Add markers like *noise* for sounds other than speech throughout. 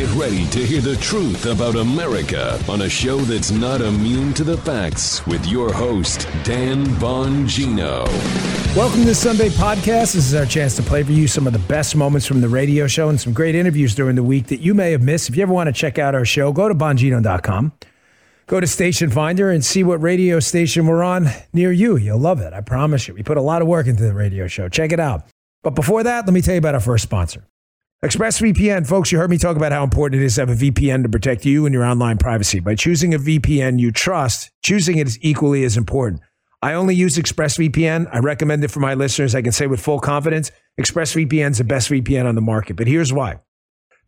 Get ready to hear the truth about America on a show that's not immune to the facts with your host, Dan Bongino. Welcome to Sunday podcast. This is our chance to play for you some of the best moments from the radio show and some great interviews during the week that you may have missed. If you ever want to check out our show, go to bongino.com. Go to Station Finder and see what radio station we're on near you. You'll love it. I promise you. We put a lot of work into the radio show. Check it out. But before that, let me tell you about our first sponsor. ExpressVPN, folks, you heard me talk about how important it is to have a VPN to protect you and your online privacy. By choosing a VPN you trust, choosing it is equally as important. I only use ExpressVPN. I recommend it for my listeners. I can say with full confidence, ExpressVPN is the best VPN on the market. But here's why.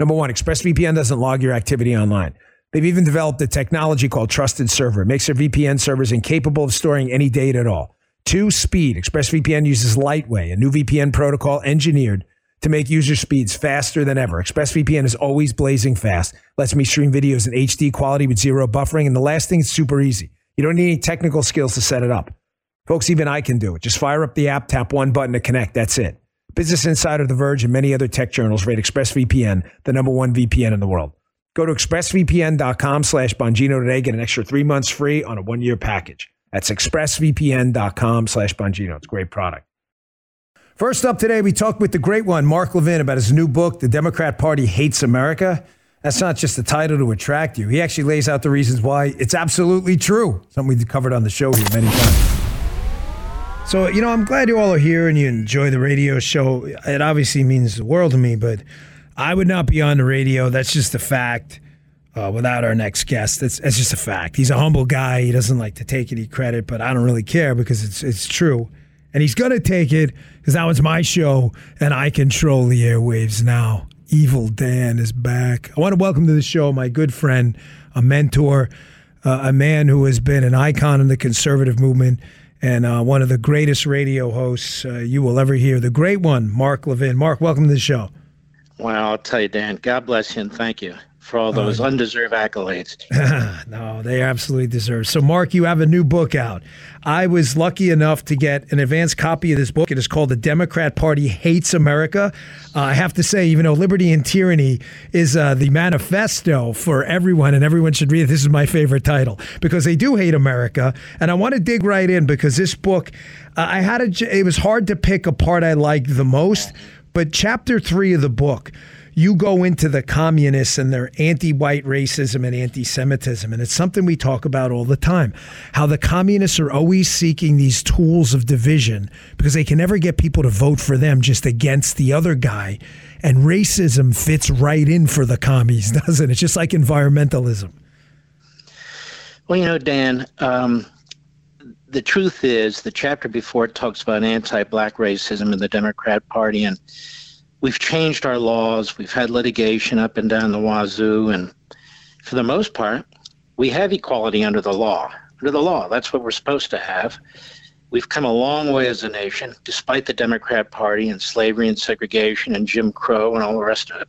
Number one, ExpressVPN doesn't log your activity online. They've even developed a technology called Trusted Server. It makes their VPN servers incapable of storing any data at all. Two, speed. ExpressVPN uses Lightway, a new VPN protocol engineered to make user speeds faster than ever. ExpressVPN is always blazing fast, lets me stream videos in HD quality with zero buffering. And the last thing, it's super easy. You don't need any technical skills to set it up. Folks, even I can do it. Just fire up the app, tap one button to connect. That's it. Business Insider, The Verge, and many other tech journals rate ExpressVPN the number one VPN in the world. Go to expressvpn.com slash Bongino today. Get an extra three months free on a one-year package. That's expressvpn.com slash Bongino. It's a great product. First up today, we talked with the great one, Mark Levin, about his new book, The Democrat Party Hates America. That's not just a title to attract you. He actually lays out the reasons why it's absolutely true. Something we've covered on the show here many times. So, you know, I'm glad you all are here and you enjoy the radio show. It obviously means the world to me, but I would not be on the radio. That's just a fact. Uh, without our next guest, that's, that's just a fact. He's a humble guy. He doesn't like to take any credit, but I don't really care because it's it's true, and he's gonna take it because that was my show, and I control the airwaves now. Evil Dan is back. I want to welcome to the show my good friend, a mentor, uh, a man who has been an icon in the conservative movement and uh, one of the greatest radio hosts uh, you will ever hear, the great one, Mark Levin. Mark, welcome to the show. Well, I'll tell you, Dan, God bless you and thank you for all those uh, undeserved accolades. *laughs* no, they absolutely deserve. So, Mark, you have a new book out. I was lucky enough to get an advance copy of this book. It is called The Democrat Party Hates America. Uh, I have to say, even though Liberty and Tyranny is uh, the manifesto for everyone, and everyone should read it, this is my favorite title because they do hate America. And I want to dig right in because this book, uh, I had a, it was hard to pick a part I liked the most, but chapter three of the book you go into the communists and their anti white racism and anti Semitism. And it's something we talk about all the time how the communists are always seeking these tools of division because they can never get people to vote for them just against the other guy. And racism fits right in for the commies, *laughs* doesn't it? It's just like environmentalism. Well, you know, Dan, um, the truth is the chapter before it talks about anti black racism in the Democrat Party. And we've changed our laws. We've had litigation up and down the wazoo, and for the most part, we have equality under the law. Under the law, that's what we're supposed to have. We've come a long way as a nation, despite the Democrat Party and slavery and segregation and Jim Crow and all the rest of it.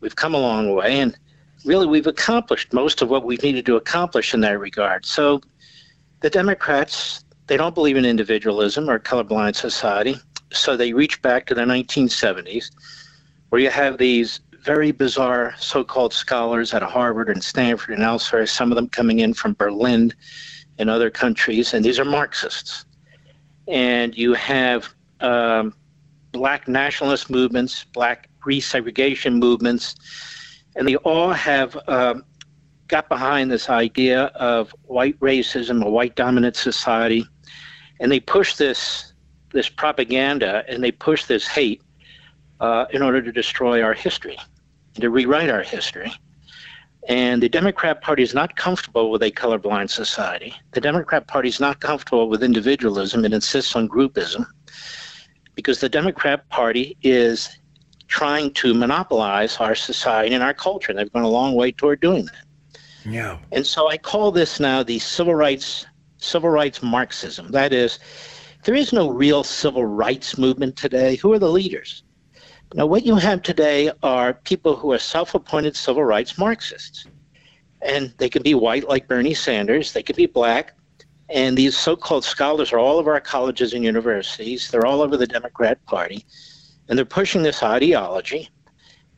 We've come a long way, and really we've accomplished most of what we needed to accomplish in that regard. So the Democrats, they don't believe in individualism or colorblind society so they reach back to the 1970s, where you have these very bizarre so-called scholars at Harvard and Stanford and elsewhere, some of them coming in from Berlin and other countries, and these are Marxists. And you have um, black nationalist movements, black resegregation movements, and they all have um, got behind this idea of white racism, a white dominant society, and they push this this propaganda and they push this hate uh, in order to destroy our history, to rewrite our history. And the Democrat Party is not comfortable with a colorblind society. The Democrat Party is not comfortable with individualism. It insists on groupism because the Democrat Party is trying to monopolize our society and our culture. And they've gone a long way toward doing that. Yeah. And so I call this now the civil rights civil rights Marxism. That is, there is no real civil rights movement today. Who are the leaders? Now, what you have today are people who are self appointed civil rights Marxists. And they can be white, like Bernie Sanders, they can be black. And these so called scholars are all over our colleges and universities, they're all over the Democrat Party. And they're pushing this ideology.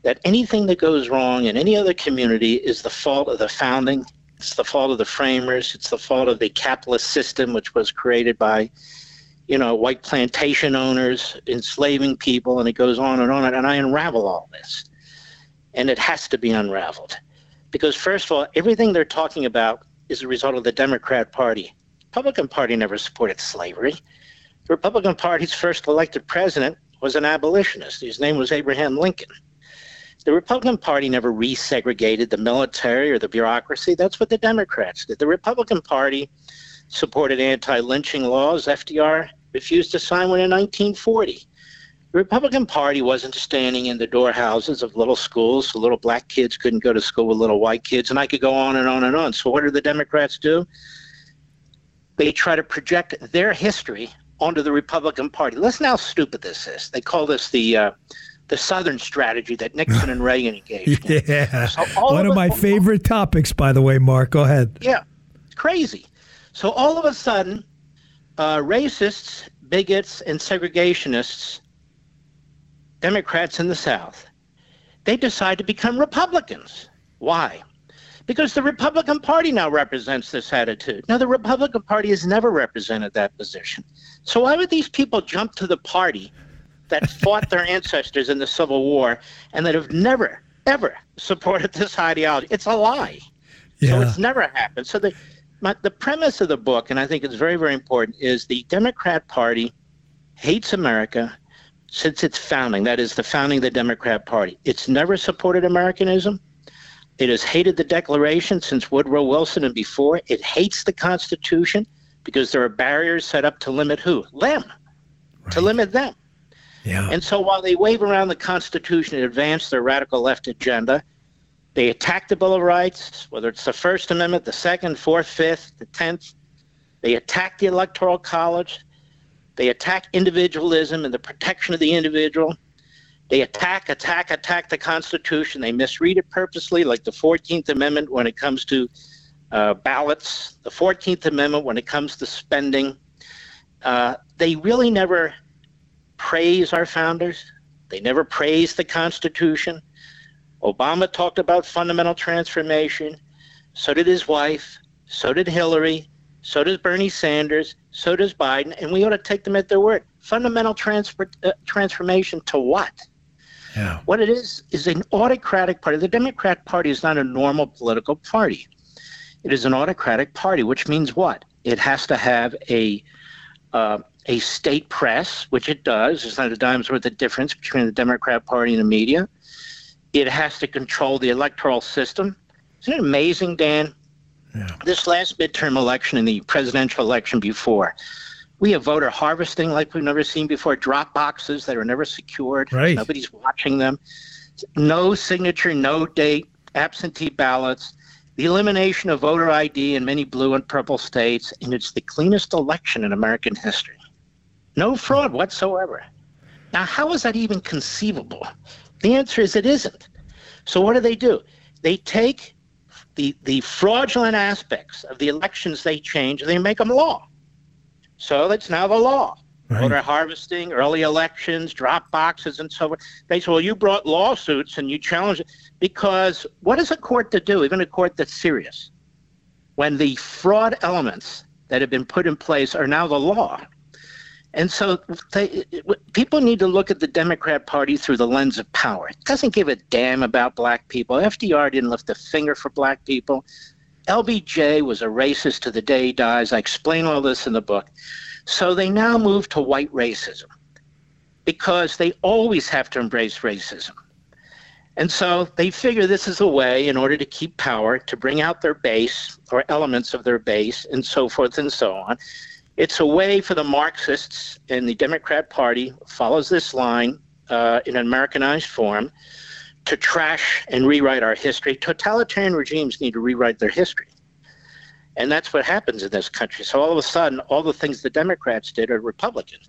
that anything that goes wrong in any other community is the fault of the founding, it's the fault of the framers, it's the fault of the capitalist system, which was created by, you know, white plantation owners enslaving people, and it goes on and on. And I unravel all this. And it has to be unraveled. Because, first of all, everything they're talking about is a result of the Democrat Party. Republican Party never supported slavery. The Republican Party's first elected president was an abolitionist. His name was Abraham Lincoln. The Republican Party never resegregated the military or the bureaucracy. That's what the Democrats did. The Republican Party supported anti lynching laws. FDR refused to sign one in 1940. The Republican Party wasn't standing in the doorhouses of little schools so little black kids couldn't go to school with little white kids, and I could go on and on and on. So, what do the Democrats do? They try to project their history onto the Republican Party. Listen how stupid this is. They call this the uh, the Southern strategy that Nixon and *laughs* Reagan engaged in. Yeah, so one of, of my favorite topics, by the way. Mark, go ahead. Yeah, crazy. So all of a sudden, uh, racists, bigots, and segregationists Democrats in the South, they decide to become Republicans. Why? Because the Republican Party now represents this attitude. Now, the Republican Party has never represented that position. So, why would these people jump to the party that *laughs* fought their ancestors in the Civil War and that have never, ever supported this ideology? It's a lie. Yeah. So, it's never happened. So, the, my, the premise of the book, and I think it's very, very important, is the Democrat Party hates America since its founding, that is the founding of the Democrat Party. It's never supported Americanism. It has hated the Declaration since Woodrow Wilson and before. It hates the Constitution because there are barriers set up to limit who? Them. Right. To limit them. Yeah. And so while they wave around the Constitution and advance their radical left agenda, they attack the Bill of Rights, whether it's the First Amendment, the Second, Fourth, Fifth, the Tenth. They attack the Electoral College. They attack individualism and the protection of the individual. They attack, attack, attack the Constitution. They misread it purposely, like the 14th Amendment when it comes to uh, ballots, the 14th Amendment when it comes to spending. Uh, they really never praise our founders. They never praise the Constitution. Obama talked about fundamental transformation. So did his wife. So did Hillary. So does Bernie Sanders. So does Biden. And we ought to take them at their word. Fundamental transfer, uh, transformation to what? Yeah. What it is is an autocratic party. The Democrat Party is not a normal political party. It is an autocratic party, which means what? It has to have a uh, a state press, which it does. There's not a dime's worth of difference between the Democrat Party and the media. It has to control the electoral system. Isn't it amazing, Dan? Yeah. This last midterm election and the presidential election before, we have voter harvesting like we've never seen before, drop boxes that are never secured. Right. Nobody's watching them. No signature, no date, absentee ballots, the elimination of voter ID in many blue and purple states, and it's the cleanest election in American history. No fraud whatsoever. Now, how is that even conceivable? The answer is it isn't. So, what do they do? They take the, the fraudulent aspects of the elections they change, and they make them law. So that's now the law. Right. Voter harvesting, early elections, drop boxes, and so forth. They say, well, you brought lawsuits and you challenged it. Because what is a court to do, even a court that's serious, when the fraud elements that have been put in place are now the law? And so they, people need to look at the Democrat Party through the lens of power. It doesn't give a damn about black people. FDR didn't lift a finger for black people. LBJ was a racist to the day he dies. I explain all this in the book. So they now move to white racism because they always have to embrace racism. And so they figure this is a way, in order to keep power, to bring out their base or elements of their base and so forth and so on. It's a way for the Marxists and the Democrat Party follows this line uh, in an Americanized form to trash and rewrite our history. Totalitarian regimes need to rewrite their history. And that's what happens in this country. So all of a sudden, all the things the Democrats did are Republican,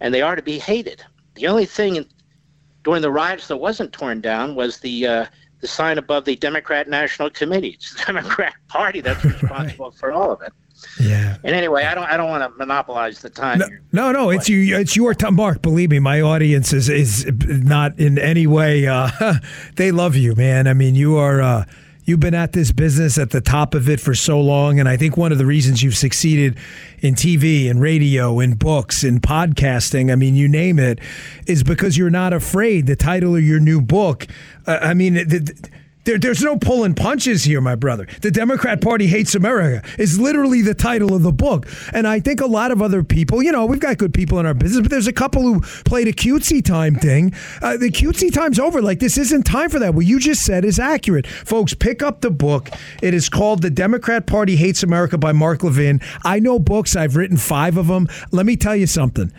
and they are to be hated. The only thing during the riots that wasn't torn down was the uh, the sign above the Democrat National Committee. It's the *laughs* Democrat Party that's *laughs* responsible right. for all of it. Yeah. And anyway, I don't I don't want to monopolize the time. No, no, no, it's you. It's your time, Mark. Believe me, my audience is is not in any way. Uh, *laughs* they love you, man. I mean, you are. Uh, You've been at this business at the top of it for so long. And I think one of the reasons you've succeeded in TV and radio and books and podcasting, I mean, you name it, is because you're not afraid. The title of your new book, uh, I mean, the, there, there's no pulling punches here, my brother. The Democrat Party hates America is literally the title of the book. And I think a lot of other people, you know, we've got good people in our business, but there's a couple who played a cutesy time thing. Uh, the cutesy time's over. Like, this isn't time for that. What you just said is accurate. Folks, pick up the book. It is called The Democrat Party Hates America by Mark Levin. I know books, I've written five of them. Let me tell you something.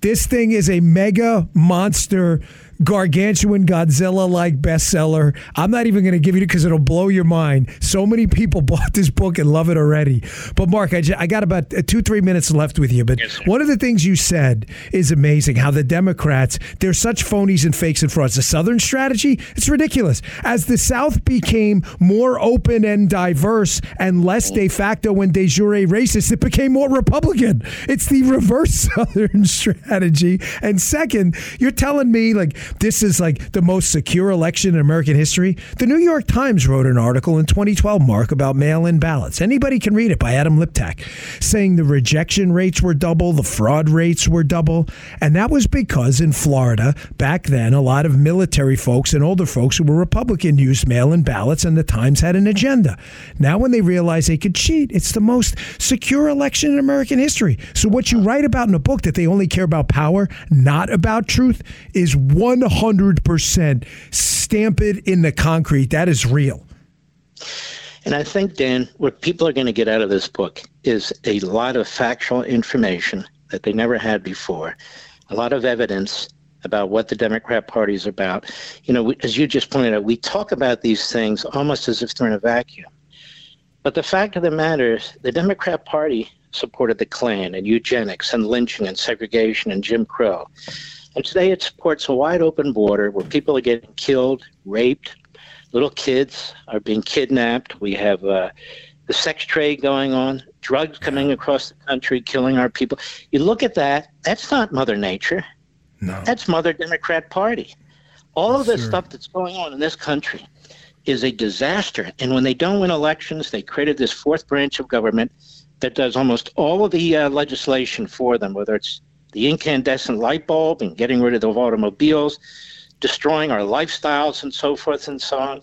This thing is a mega monster gargantuan Godzilla like bestseller. I'm not even going to give you it because it'll blow your mind. So many people *laughs* bought this book and love it already. But Mark, I, just, I got about uh, two, three minutes left with you. But yes, one of the things you said is amazing how the Democrats, they're such phonies and fakes and frauds. The Southern strategy, it's ridiculous. As the South became more open and diverse and less de facto and de jure racist, it became more Republican. It's the reverse *laughs* Southern strategy. And second, you're telling me like this is like the most secure election in American history. The New York Times wrote an article in 2012, Mark, about mail in ballots. Anybody can read it by Adam Liptak, saying the rejection rates were double, the fraud rates were double. And that was because in Florida, back then, a lot of military folks and older folks who were Republican used mail in ballots, and the Times had an agenda. Now, when they realize they could cheat, it's the most secure election in American history. So, what you write about in a book that they only care about power, not about truth, is one 100% stamp it in the concrete. That is real. And I think, Dan, what people are going to get out of this book is a lot of factual information that they never had before, a lot of evidence about what the Democrat Party is about. You know, as you just pointed out, we talk about these things almost as if they're in a vacuum. But the fact of the matter is, the Democrat Party supported the Klan and eugenics and lynching and segregation and Jim Crow. And today it supports a wide open border where people are getting killed, raped, little kids are being kidnapped. We have uh, the sex trade going on, drugs coming across the country, killing our people. You look at that, that's not Mother Nature. No. That's Mother Democrat Party. All of this stuff that's going on in this country is a disaster. And when they don't win elections, they created this fourth branch of government that does almost all of the uh, legislation for them, whether it's the incandescent light bulb and getting rid of the automobiles, destroying our lifestyles and so forth and so on.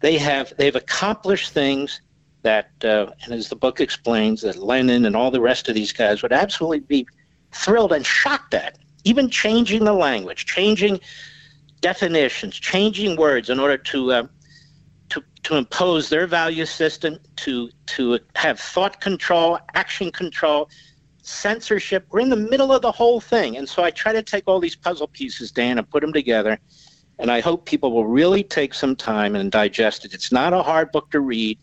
They have they've accomplished things that, uh, and as the book explains, that Lenin and all the rest of these guys would absolutely be thrilled and shocked at. Even changing the language, changing definitions, changing words in order to uh, to to impose their value system, to to have thought control, action control, censorship. We're in the middle of the whole thing. And so I try to take all these puzzle pieces, Dan, and put them together. And I hope people will really take some time and digest it. It's not a hard book to read,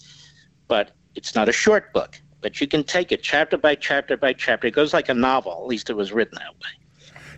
but it's not a short book. But you can take it chapter by chapter by chapter. It goes like a novel. At least it was written that way.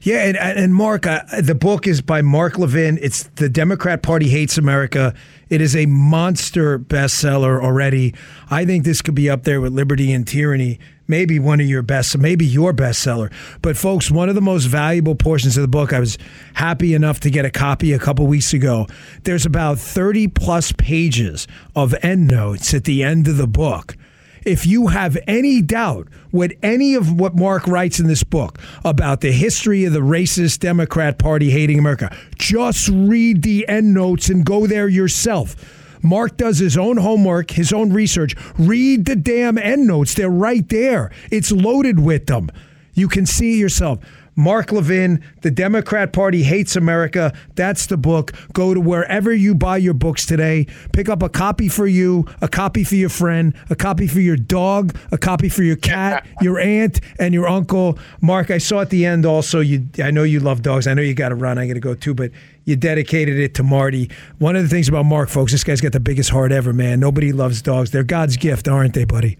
Yeah, and, and Mark, uh, the book is by Mark Levin. It's The Democrat Party Hates America. It is a monster bestseller already. I think this could be up there with Liberty and Tyranny maybe one of your best, maybe your bestseller. But folks, one of the most valuable portions of the book, I was happy enough to get a copy a couple weeks ago. There's about 30 plus pages of endnotes at the end of the book. If you have any doubt what any of what Mark writes in this book about the history of the racist Democrat Party hating America, just read the endnotes and go there yourself Mark does his own homework, his own research. Read the damn endnotes. They're right there. It's loaded with them. You can see yourself. Mark Levin, The Democrat Party Hates America. That's the book. Go to wherever you buy your books today. Pick up a copy for you, a copy for your friend, a copy for your dog, a copy for your cat, *laughs* your aunt, and your uncle. Mark, I saw at the end also, you I know you love dogs. I know you got to run. I got to go too, but you dedicated it to Marty. One of the things about Mark, folks, this guy's got the biggest heart ever, man. Nobody loves dogs. They're God's gift, aren't they, buddy?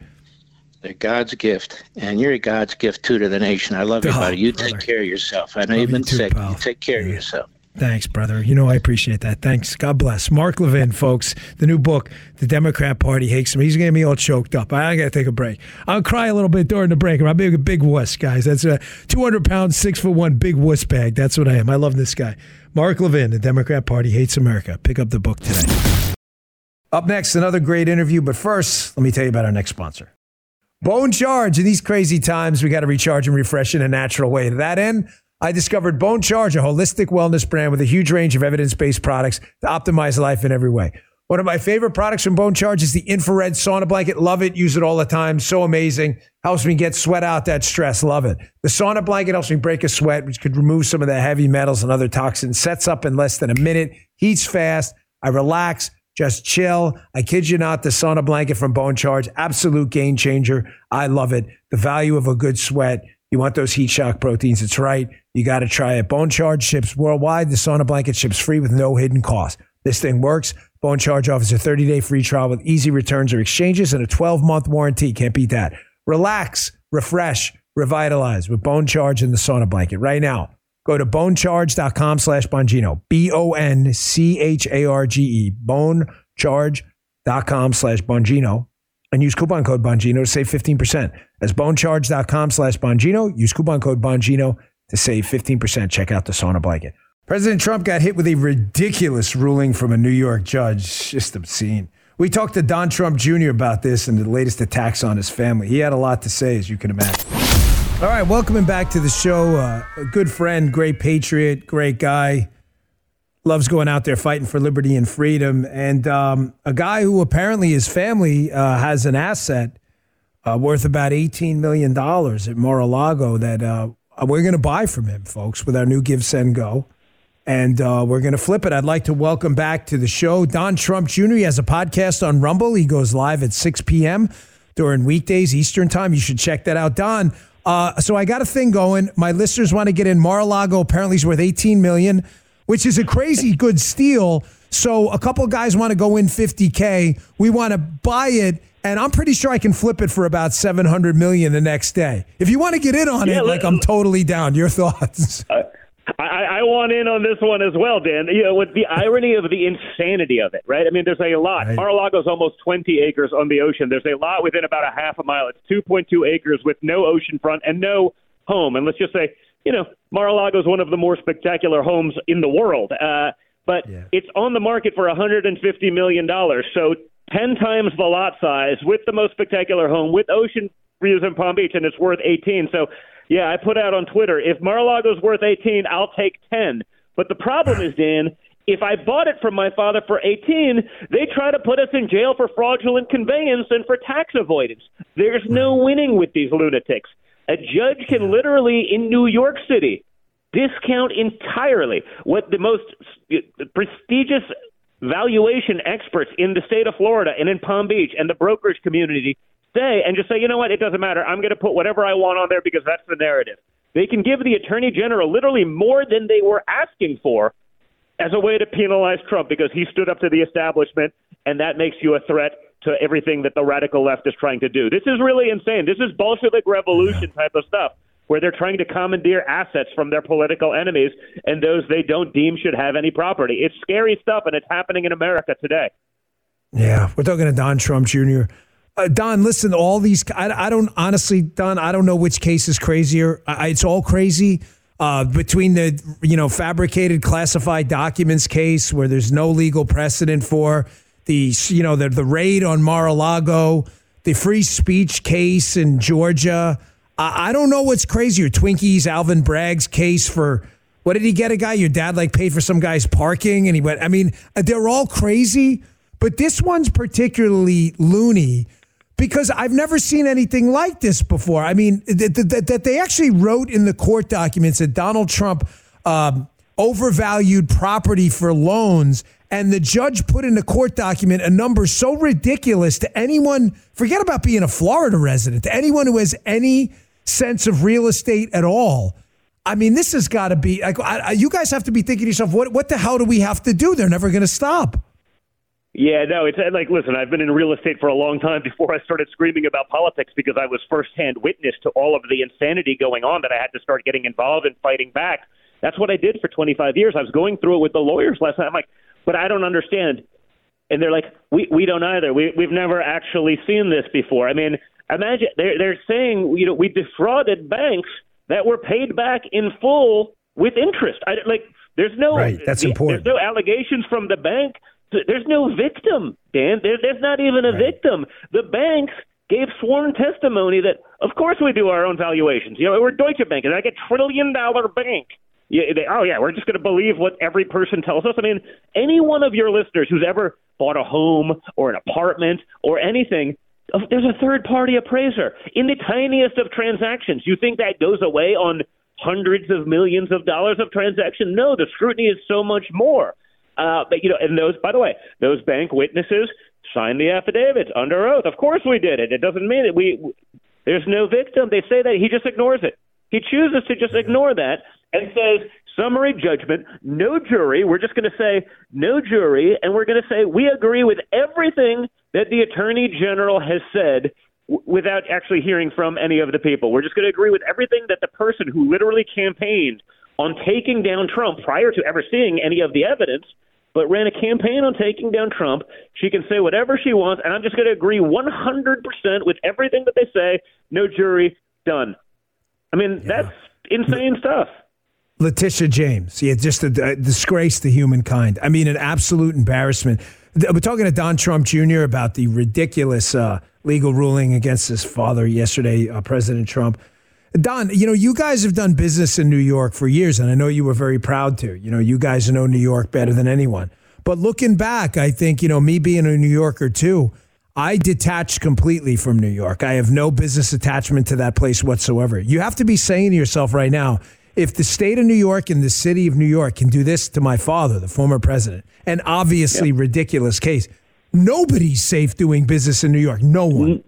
They're God's gift, and you're a God's gift too to the nation. I love you, oh, buddy. You brother. take care of yourself. I know love you've been you too, sick. Pal. You take care yeah. of yourself. Thanks, brother. You know I appreciate that. Thanks. God bless. Mark Levin, folks. The new book, The Democrat Party Hates Him. He's getting me all choked up. I got to take a break. I'll cry a little bit during the break. I'm a big, big wuss, guys. That's a 200 pound, six foot one big wuss bag. That's what I am. I love this guy. Mark Levin, The Democrat Party Hates America. Pick up the book today. Up next, another great interview. But first, let me tell you about our next sponsor. Bon Charge. In these crazy times, we got to recharge and refresh in a natural way. To that end, I discovered Bon Charge, a holistic wellness brand with a huge range of evidence based products to optimize life in every way. One of my favorite products from Bon Charge is the infrared sauna blanket. Love it. Use it all the time. So amazing. Helps me get sweat out that stress. Love it. The sauna blanket helps me break a sweat, which could remove some of the heavy metals and other toxins. Sets up in less than a minute. Heats fast. I relax just chill. I kid you not, the sauna blanket from Bon Charge, absolute game changer. I love it. The value of a good sweat. You want those heat shock proteins. It's right. You got to try it. Bon Charge ships worldwide. The sauna blanket ships free with no hidden cost. This thing works. Bon Charge offers a 30 day free trial with easy returns or exchanges and a 12 month warranty. Can't beat that. Relax, refresh, revitalize with Bon Charge and the sauna blanket right now. Go to boncharge.com slash Bongino. B O N C H A R G E. Boncharge.com slash Bongino. And use coupon code Bongino to save 15%. That's boncharge.com slash Bongino. Use coupon code Bongino to save 15%. Check out the sauna blanket. President Trump got hit with a ridiculous ruling from a New York judge. Just obscene. We talked to Don Trump Jr. about this and the latest attacks on his family. He had a lot to say, as you can imagine. All right, welcome back to the show. Uh, a good friend, great patriot, great guy. Loves going out there fighting for liberty and freedom. And um, a guy who apparently his family uh, has an asset uh, worth about $18 million at Mar a Lago that uh, we're going to buy from him, folks, with our new GiveSendGo. And uh, we're going to flip it. I'd like to welcome back to the show Don Trump Jr. He has a podcast on Rumble. He goes live at 6 p.m. during weekdays, Eastern Time. You should check that out. Don, uh, so I got a thing going. My listeners want to get in. Mar-a-Lago apparently is worth 18 million, which is a crazy good steal. So a couple guys want to go in 50k. We want to buy it, and I'm pretty sure I can flip it for about 700 million the next day. If you want to get in on yeah, it, like I'm totally down. Your thoughts? *laughs* Uh, I, I want in on this one as well, Dan. You know, with the irony of the insanity of it, right? I mean, there's a lot. Right. Mar-a-Lago's almost 20 acres on the ocean. There's a lot within about a half a mile. It's 2.2 acres with no ocean front and no home. And let's just say, you know, Mar-a-Lago is one of the more spectacular homes in the world. Uh, but yeah. it's on the market for 150 million dollars. So 10 times the lot size with the most spectacular home with ocean views in Palm Beach, and it's worth 18. So yeah, I put out on Twitter if Mar-a-Lago's worth 18, I'll take 10. But the problem is, Dan, if I bought it from my father for 18, they try to put us in jail for fraudulent conveyance and for tax avoidance. There's no winning with these lunatics. A judge can literally, in New York City, discount entirely what the most prestigious valuation experts in the state of Florida and in Palm Beach and the brokerage community say and just say, you know what, it doesn't matter. I'm going to put whatever I want on there because that's the narrative. They can give the attorney general literally more than they were asking for as a way to penalize Trump because he stood up to the establishment, and that makes you a threat to everything that the radical left is trying to do. This is really insane. This is Bolshevik revolution type of stuff where they're trying to commandeer assets from their political enemies and those they don't deem should have any property. It's scary stuff, and it's happening in America today. Yeah, we're talking to Don Trump Jr. Uh, Don, listen, all these, I, I, don't honestly, Don, I don't know which case is crazier. I, it's all crazy. Uh, between the you know fabricated classified documents case where there's no legal precedent for the you know the the raid on Mar-a-Lago, the free speech case in Georgia. I, I don't know what's crazier. Twinkies, Alvin Bragg's case for what did he get a guy? Your dad like paid for some guy's parking and he went. I mean, they're all crazy, but this one's particularly loony because I've never seen anything like this before. I mean, that, that, they actually wrote in the court documents that Donald Trump um, overvalued property for loans, and the judge put in the court document a number so ridiculous to anyone, forget about being a Florida resident, to anyone who has any sense of real estate at all. I mean, this has got to be like, I, you guys have to be thinking to yourself, what, what the hell do we have to do? They're never going to stop. Yeah, no, it's uh, like, listen, I've been in real estate for a long time before I started screaming about politics because I was firsthand witness to all of the insanity going on that I had to start getting involved and fighting back. That's what I did for 25 years. I was going through it with the lawyers last night. I'm like, but I don't understand. And they're like, we we don't either. We we've never actually seen this before. I mean, imagine they're they're saying you know we defrauded banks that were paid back in full with interest. I like there's no right. That's the, important. There's no allegations from the bank. There's no victim, Dan. There, there's not even a right. victim. The banks gave sworn testimony that, of course, we do our own valuations. You know, we're Deutsche Bank, and like a trillion dollar bank. Yeah, they, oh yeah, we're just going to believe what every person tells us. I mean, any one of your listeners who's ever bought a home or an apartment or anything, there's a third party appraiser in the tiniest of transactions. You think that goes away on hundreds of millions of dollars of transaction? No, the scrutiny is so much more. Uh, but you know, and those, by the way, those bank witnesses signed the affidavits under oath. Of course, we did it. It doesn't mean that we. There's no victim. They say that he just ignores it. He chooses to just ignore that and says summary judgment, no jury. We're just going to say no jury, and we're going to say we agree with everything that the attorney general has said w- without actually hearing from any of the people. We're just going to agree with everything that the person who literally campaigned on taking down Trump prior to ever seeing any of the evidence but ran a campaign on taking down Trump. She can say whatever she wants, and I'm just going to agree 100% with everything that they say. No jury, done. I mean, yeah. that's insane stuff. Letitia James, yeah, just a, a disgrace to humankind. I mean, an absolute embarrassment. We're talking to Don Trump Jr. about the ridiculous uh, legal ruling against his father yesterday, uh, President Trump. Don, you know, you guys have done business in New York for years, and I know you were very proud to. You know, you guys know New York better than anyone. But looking back, I think, you know, me being a New Yorker too, I detached completely from New York. I have no business attachment to that place whatsoever. You have to be saying to yourself right now, if the state of New York and the city of New York can do this to my father, the former president, an obviously yep. ridiculous case, nobody's safe doing business in New York. No one.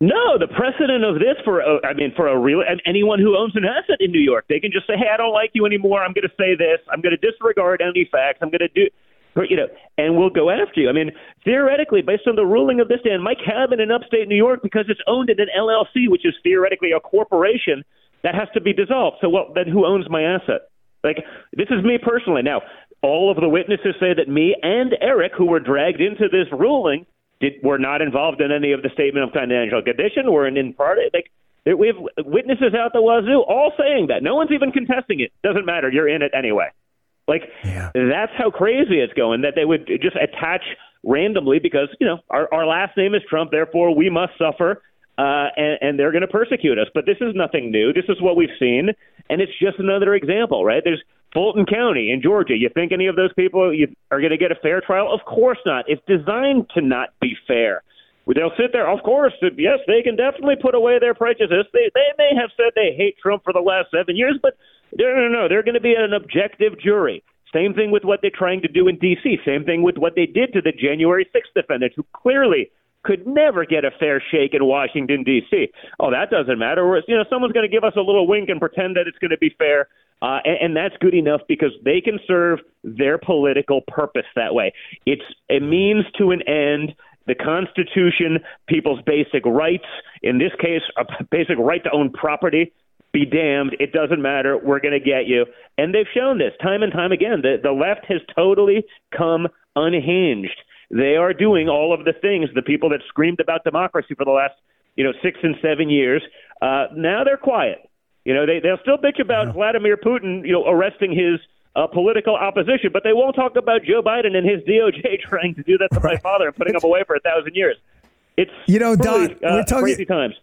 No, the precedent of this for a, I mean for a real anyone who owns an asset in New York, they can just say, "Hey, I don't like you anymore. I'm going to say this. I'm going to disregard any facts. I'm going to do." you know, and we'll go after you. I mean, theoretically, based on the ruling of this day, my cabin in upstate New York, because it's owned in an LLC, which is theoretically a corporation, that has to be dissolved. So, well, then who owns my asset? Like, this is me personally. Now, all of the witnesses say that me and Eric, who were dragged into this ruling, did were not involved in any of the statement of financial condition. We're in, in part like we have witnesses out the wazoo, all saying that. No one's even contesting it. Doesn't matter. You're in it anyway. Like yeah. that's how crazy it's going. That they would just attach randomly because you know our our last name is Trump, therefore we must suffer. Uh, and, and they're going to persecute us. But this is nothing new. This is what we've seen, and it's just another example, right? There's Fulton County in Georgia. You think any of those people are going to get a fair trial? Of course not. It's designed to not be fair. They'll sit there. Of course, yes, they can definitely put away their prejudice. They they may have said they hate Trump for the last seven years, but no, no, no. They're going to be an objective jury. Same thing with what they're trying to do in D.C. Same thing with what they did to the January 6th defendants, who clearly could never get a fair shake in Washington D.C. Oh, that doesn't matter. You know, someone's going to give us a little wink and pretend that it's going to be fair. Uh, and, and that's good enough because they can serve their political purpose that way. It's a means to an end. The Constitution, people's basic rights, in this case, a basic right to own property, be damned. It doesn't matter. We're going to get you. And they've shown this time and time again. The, the left has totally come unhinged. They are doing all of the things the people that screamed about democracy for the last, you know, six and seven years. Uh, now they're quiet. You know, they they'll still bitch about yeah. Vladimir Putin, you know, arresting his uh, political opposition, but they won't talk about Joe Biden and his DOJ *laughs* trying to do that to right. my father and putting him away for a thousand years. It's you know, Don, uh, we're talking crazy times.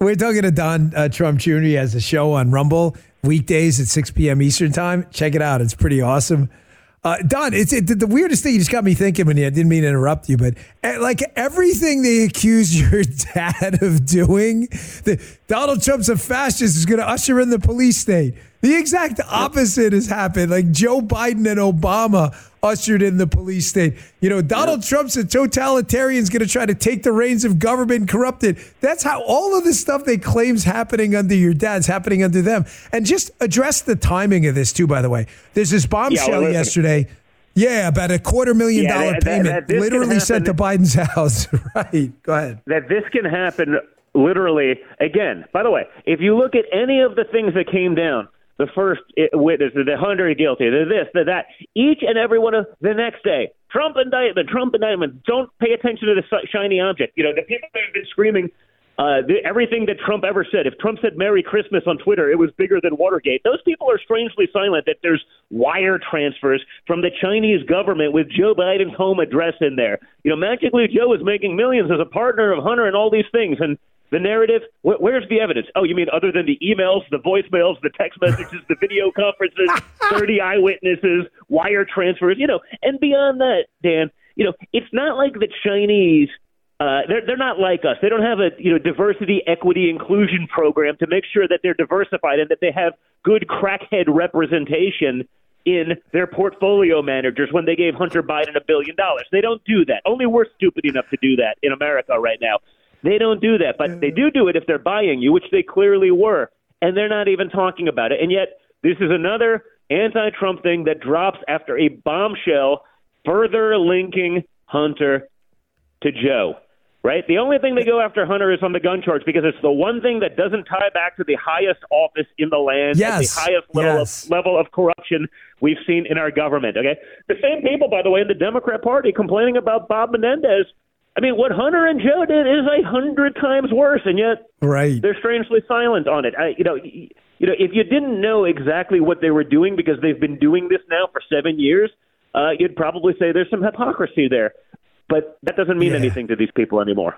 We're talking to Don uh, Trump Jr. He has a show on Rumble weekdays at 6 p.m. Eastern time. Check it out; it's pretty awesome. Uh, Don, it's it, the weirdest thing. You just got me thinking you I didn't mean to interrupt you, but uh, like everything they accuse your *laughs* dad of doing, the, Donald Trump's a fascist is going to usher in the police state. The exact opposite has happened. Like Joe Biden and Obama ushered in the police state. You know, Donald Trump's a totalitarian is going to try to take the reins of government corrupted. That's how all of this stuff they claim's happening under your dad's happening under them. And just address the timing of this too, by the way. There's this bombshell yeah, well, uh, yesterday. Yeah, about a quarter million yeah, dollar that, payment that, literally sent to Biden's *laughs* house. right. Go ahead. That this can happen literally again. By the way, if you look at any of the things that came down the first witness, the Hunter guilty, the this, the that. Each and every one of the next day, Trump indictment, Trump indictment. Don't pay attention to the shiny object. You know, the people that have been screaming uh, the, everything that Trump ever said. If Trump said Merry Christmas on Twitter, it was bigger than Watergate. Those people are strangely silent that there's wire transfers from the Chinese government with Joe Biden's home address in there. You know, magically Joe is making millions as a partner of Hunter and all these things. And the narrative, wh- where's the evidence? Oh, you mean other than the emails, the voicemails, the text messages, the video conferences, *laughs* 30 eyewitnesses, wire transfers, you know, and beyond that, Dan, you know, it's not like the Chinese – uh, they're they're not like us. They don't have a you know diversity, equity, inclusion program to make sure that they're diversified and that they have good crackhead representation in their portfolio managers when they gave Hunter Biden a billion dollars. They don't do that. Only we're stupid enough to do that in America right now. They don't do that, but they do do it if they're buying you, which they clearly were, and they're not even talking about it. And yet, this is another anti-Trump thing that drops after a bombshell, further linking Hunter to Joe right? The only thing they go after Hunter is on the gun charge because it's the one thing that doesn't tie back to the highest office in the land, yes. the highest level, yes. of, level of corruption we've seen in our government. Okay, the same people, by the way, in the Democrat Party complaining about Bob Menendez. I mean, what Hunter and Joe did is a hundred times worse, and yet right. they're strangely silent on it. I, you know, you know, if you didn't know exactly what they were doing because they've been doing this now for seven years, uh, you'd probably say there's some hypocrisy there. But that doesn't mean yeah. anything to these people anymore.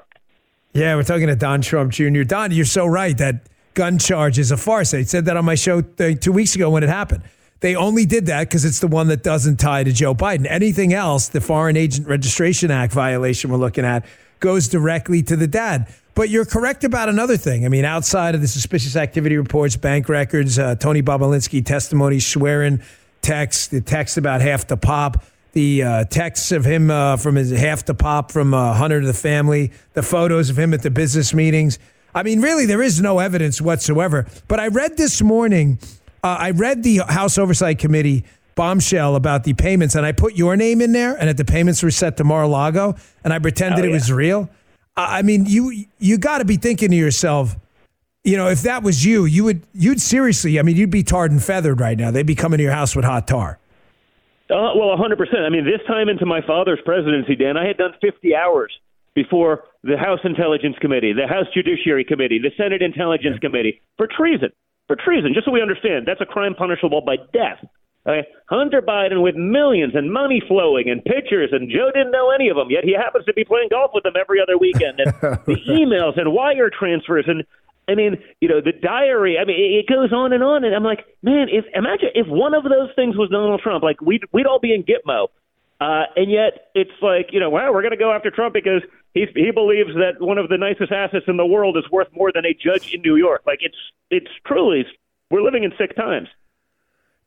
Yeah, we're talking to Don Trump Jr. Don, you're so right that gun charge is a farce. I said that on my show two weeks ago when it happened. They only did that because it's the one that doesn't tie to Joe Biden. Anything else, the Foreign Agent Registration Act violation we're looking at, goes directly to the dad. But you're correct about another thing. I mean, outside of the suspicious activity reports, bank records, uh, Tony Bobulinski testimony, swearing text, the text about half the pop the uh, texts of him uh, from his half the pop from uh, Hunter to the family, the photos of him at the business meetings. I mean, really, there is no evidence whatsoever. But I read this morning, uh, I read the House Oversight Committee bombshell about the payments, and I put your name in there, and that the payments were set to Mar-a-Lago, and I pretended oh, yeah. it was real. I mean, you you got to be thinking to yourself, you know, if that was you, you would you'd seriously, I mean, you'd be tarred and feathered right now. They'd be coming to your house with hot tar. Uh, well, 100%. I mean, this time into my father's presidency, Dan, I had done 50 hours before the House Intelligence Committee, the House Judiciary Committee, the Senate Intelligence. Committee for treason. For treason, just so we understand, that's a crime punishable by death. Okay? Hunter Biden with millions and money flowing and pictures, and Joe didn't know any of them, yet he happens to be playing golf with them every other weekend. And *laughs* the emails and wire transfers and I mean, you know, the diary. I mean, it goes on and on, and I'm like, man, if imagine if one of those things was Donald Trump, like we'd we'd all be in Gitmo, uh, and yet it's like, you know, well, we're going to go after Trump because he he believes that one of the nicest assets in the world is worth more than a judge in New York. Like it's it's truly we're living in sick times.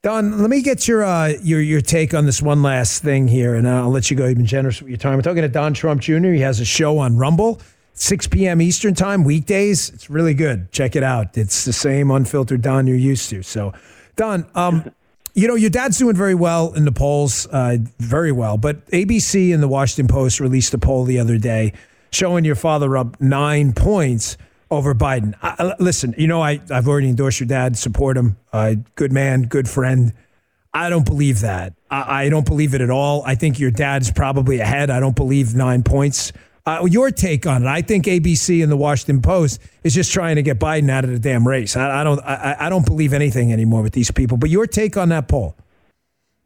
Don, let me get your uh, your your take on this one last thing here, and I'll let you go. You've been generous with your time. I'm talking to Don Trump Jr. He has a show on Rumble. 6 p.m. Eastern Time, weekdays. It's really good. Check it out. It's the same unfiltered Don you're used to. So, Don, um, *laughs* you know, your dad's doing very well in the polls, uh, very well. But ABC and the Washington Post released a poll the other day showing your father up nine points over Biden. I, listen, you know, I, I've already endorsed your dad, support him. Uh, good man, good friend. I don't believe that. I, I don't believe it at all. I think your dad's probably ahead. I don't believe nine points uh, your take on it? I think ABC and the Washington Post is just trying to get Biden out of the damn race. I, I don't. I, I, don't believe anything anymore with these people. But your take on that poll?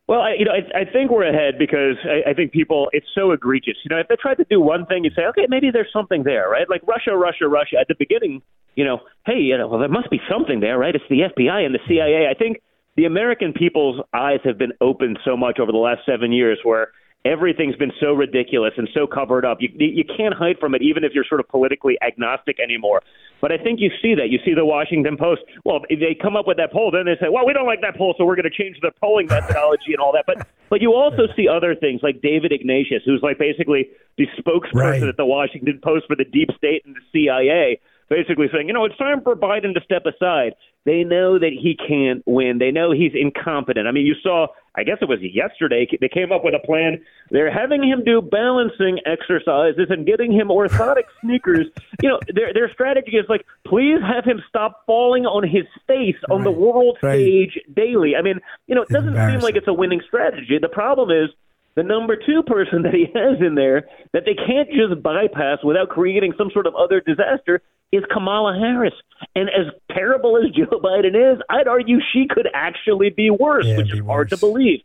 Well, I, you know, I, I think we're ahead because I, I think people. It's so egregious. You know, if they tried to do one thing, you'd say, okay, maybe there's something there, right? Like Russia, Russia, Russia. At the beginning, you know, hey, you know, well, there must be something there, right? It's the FBI and the CIA. I think the American people's eyes have been opened so much over the last seven years, where everything's been so ridiculous and so covered up. You you can't hide from it, even if you're sort of politically agnostic anymore. But I think you see that. You see the Washington Post. Well, they come up with that poll, then they say, "Well, we don't like that poll, so we're going to change the polling methodology and all that." But but you also see other things like David Ignatius, who's like basically the spokesperson right. at the Washington Post for the deep state and the CIA basically saying, you know, it's time for Biden to step aside. They know that he can't win. They know he's incompetent. I mean, you saw, I guess it was yesterday, they came up with a plan. They're having him do balancing exercises and getting him orthotic *laughs* sneakers. You know, their their strategy is like, please have him stop falling on his face on right. the world right. stage daily. I mean, you know, it doesn't seem like it's a winning strategy. The problem is the number two person *laughs* that he has in there that they can't just bypass without creating some sort of other disaster is Kamala Harris. And as terrible as *laughs* Joe Biden is, I'd argue she could actually be worse, yeah, which is worse. hard to believe.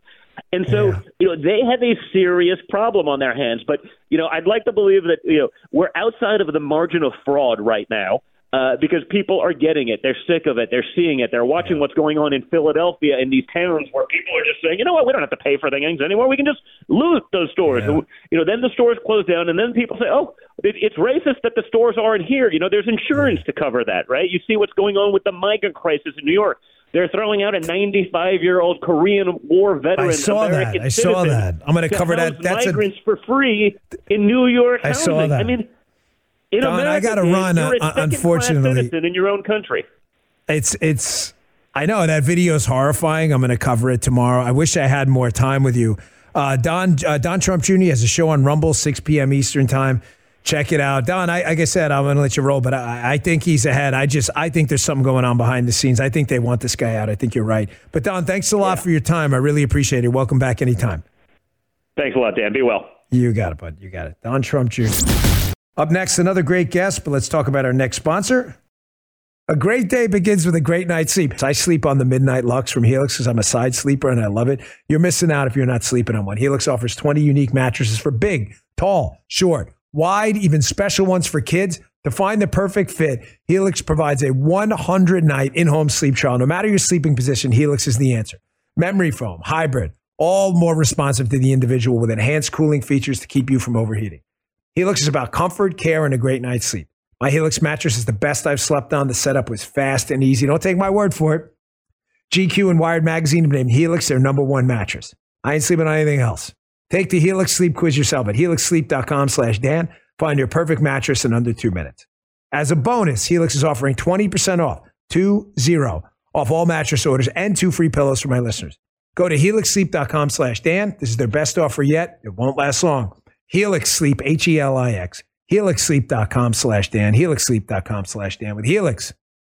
And so, yeah. you know, they have a serious problem on their hands. But, you know, I'd like to believe that, you know, we're outside of the margin of fraud right now uh, because people are getting it. They're sick of it. They're seeing it. They're watching what's going on in Philadelphia in these towns where people are just saying, you know what, we don't have to pay for things anymore. We can just loot those stores. Yeah. You know, then the stores close down, and then people say, oh, it, it's racist that the stores aren't here. You know, there's insurance to cover that, right? You see what's going on with the migrant crisis in New York. They're throwing out a 95 year old Korean War veteran. I saw American that. I saw that. I'm going to cover that. That's migrants a... for free in New York. I housing. saw that. I mean, in Don, America, I got to run. You're uh, unfortunately, in your own country. It's it's. I know that video is horrifying. I'm going to cover it tomorrow. I wish I had more time with you. Uh, Don uh, Don Trump Jr. has a show on Rumble, 6 p.m. Eastern time. Check it out, Don. I, like I said, I'm going to let you roll, but I, I, think he's ahead. I just I think there's something going on behind the scenes. I think they want this guy out. I think you're right. But Don, thanks a lot yeah. for your time. I really appreciate it. Welcome back anytime. Thanks a lot, Dan. Be well. You got it, bud. You got it. Don Trump Jr. Up next, another great guest, but let's talk about our next sponsor. A great day begins with a great night's sleep. I sleep on the Midnight Lux from Helix because I'm a side sleeper and I love it. You're missing out if you're not sleeping on one. Helix offers 20 unique mattresses for big, tall, short, wide, even special ones for kids. To find the perfect fit, Helix provides a 100 night in home sleep trial. No matter your sleeping position, Helix is the answer. Memory foam, hybrid, all more responsive to the individual with enhanced cooling features to keep you from overheating. Helix is about comfort, care, and a great night's sleep. My Helix mattress is the best I've slept on. The setup was fast and easy. Don't take my word for it. GQ and Wired Magazine have named Helix their number one mattress. I ain't sleeping on anything else. Take the Helix Sleep Quiz yourself at helixsleep.com slash Dan. Find your perfect mattress in under two minutes. As a bonus, Helix is offering 20% off, two zero, off all mattress orders and two free pillows for my listeners. Go to helixsleep.com slash Dan. This is their best offer yet. It won't last long. Helix Sleep, H E L I X. HelixSleep.com slash Dan. HelixSleep.com slash Dan. With Helix,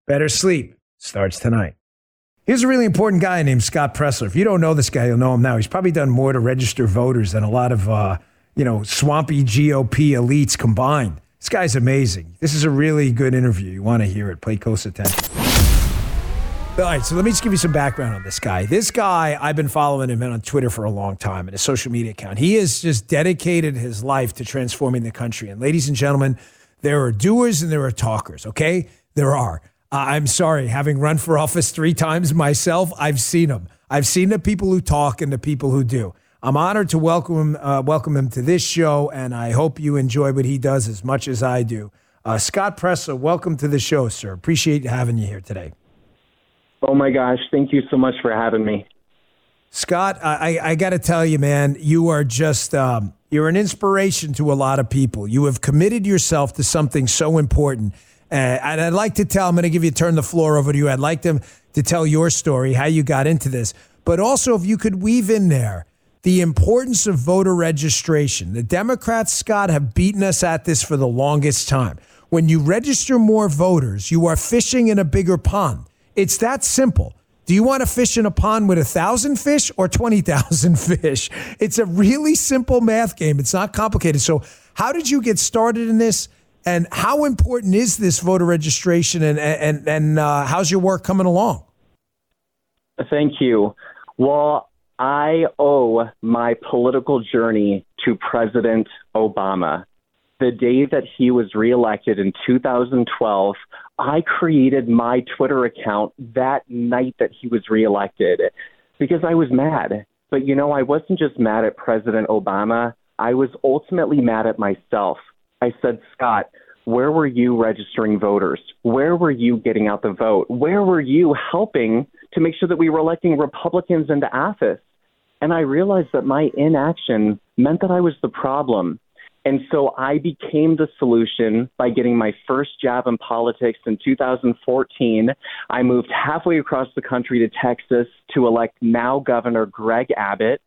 better sleep starts tonight. Here's a really important guy named Scott Presler. If you don't know this guy, you'll know him now. He's probably done more to register voters than a lot of, uh, you know, swampy GOP elites combined. This guy's amazing. This is a really good interview. You want to hear it. Pay close attention. All right, so let me just give you some background on this guy. This guy, I've been following him on Twitter for a long time and his social media account. He has just dedicated his life to transforming the country. And ladies and gentlemen, there are doers and there are talkers, okay? There are. I'm sorry, having run for office three times myself, I've seen them. I've seen the people who talk and the people who do. I'm honored to welcome him, uh, welcome him to this show, and I hope you enjoy what he does as much as I do. Uh, Scott Presler, welcome to the show, sir. Appreciate having you here today. Oh my gosh, thank you so much for having me. Scott, I, I got to tell you, man, you are just um, you're an inspiration to a lot of people. You have committed yourself to something so important, uh, and I'd like to tell. I'm going to give you turn the floor over to you. I'd like them to tell your story, how you got into this, but also if you could weave in there the importance of voter registration. The Democrats, Scott, have beaten us at this for the longest time. When you register more voters, you are fishing in a bigger pond. It's that simple. Do you want to fish in a pond with a thousand fish or 20,000 *laughs* fish? It's a really simple math game. It's not complicated. So, how did you get started in this? And how important is this voter registration? And, and, and uh, how's your work coming along? Thank you. Well, I owe my political journey to President Obama. The day that he was reelected in 2012, I created my Twitter account that night that he was reelected because I was mad. But you know, I wasn't just mad at President Obama, I was ultimately mad at myself. I said, Scott, where were you registering voters? Where were you getting out the vote? Where were you helping to make sure that we were electing Republicans into office? And I realized that my inaction meant that I was the problem. And so I became the solution by getting my first job in politics in 2014. I moved halfway across the country to Texas to elect now Governor Greg Abbott.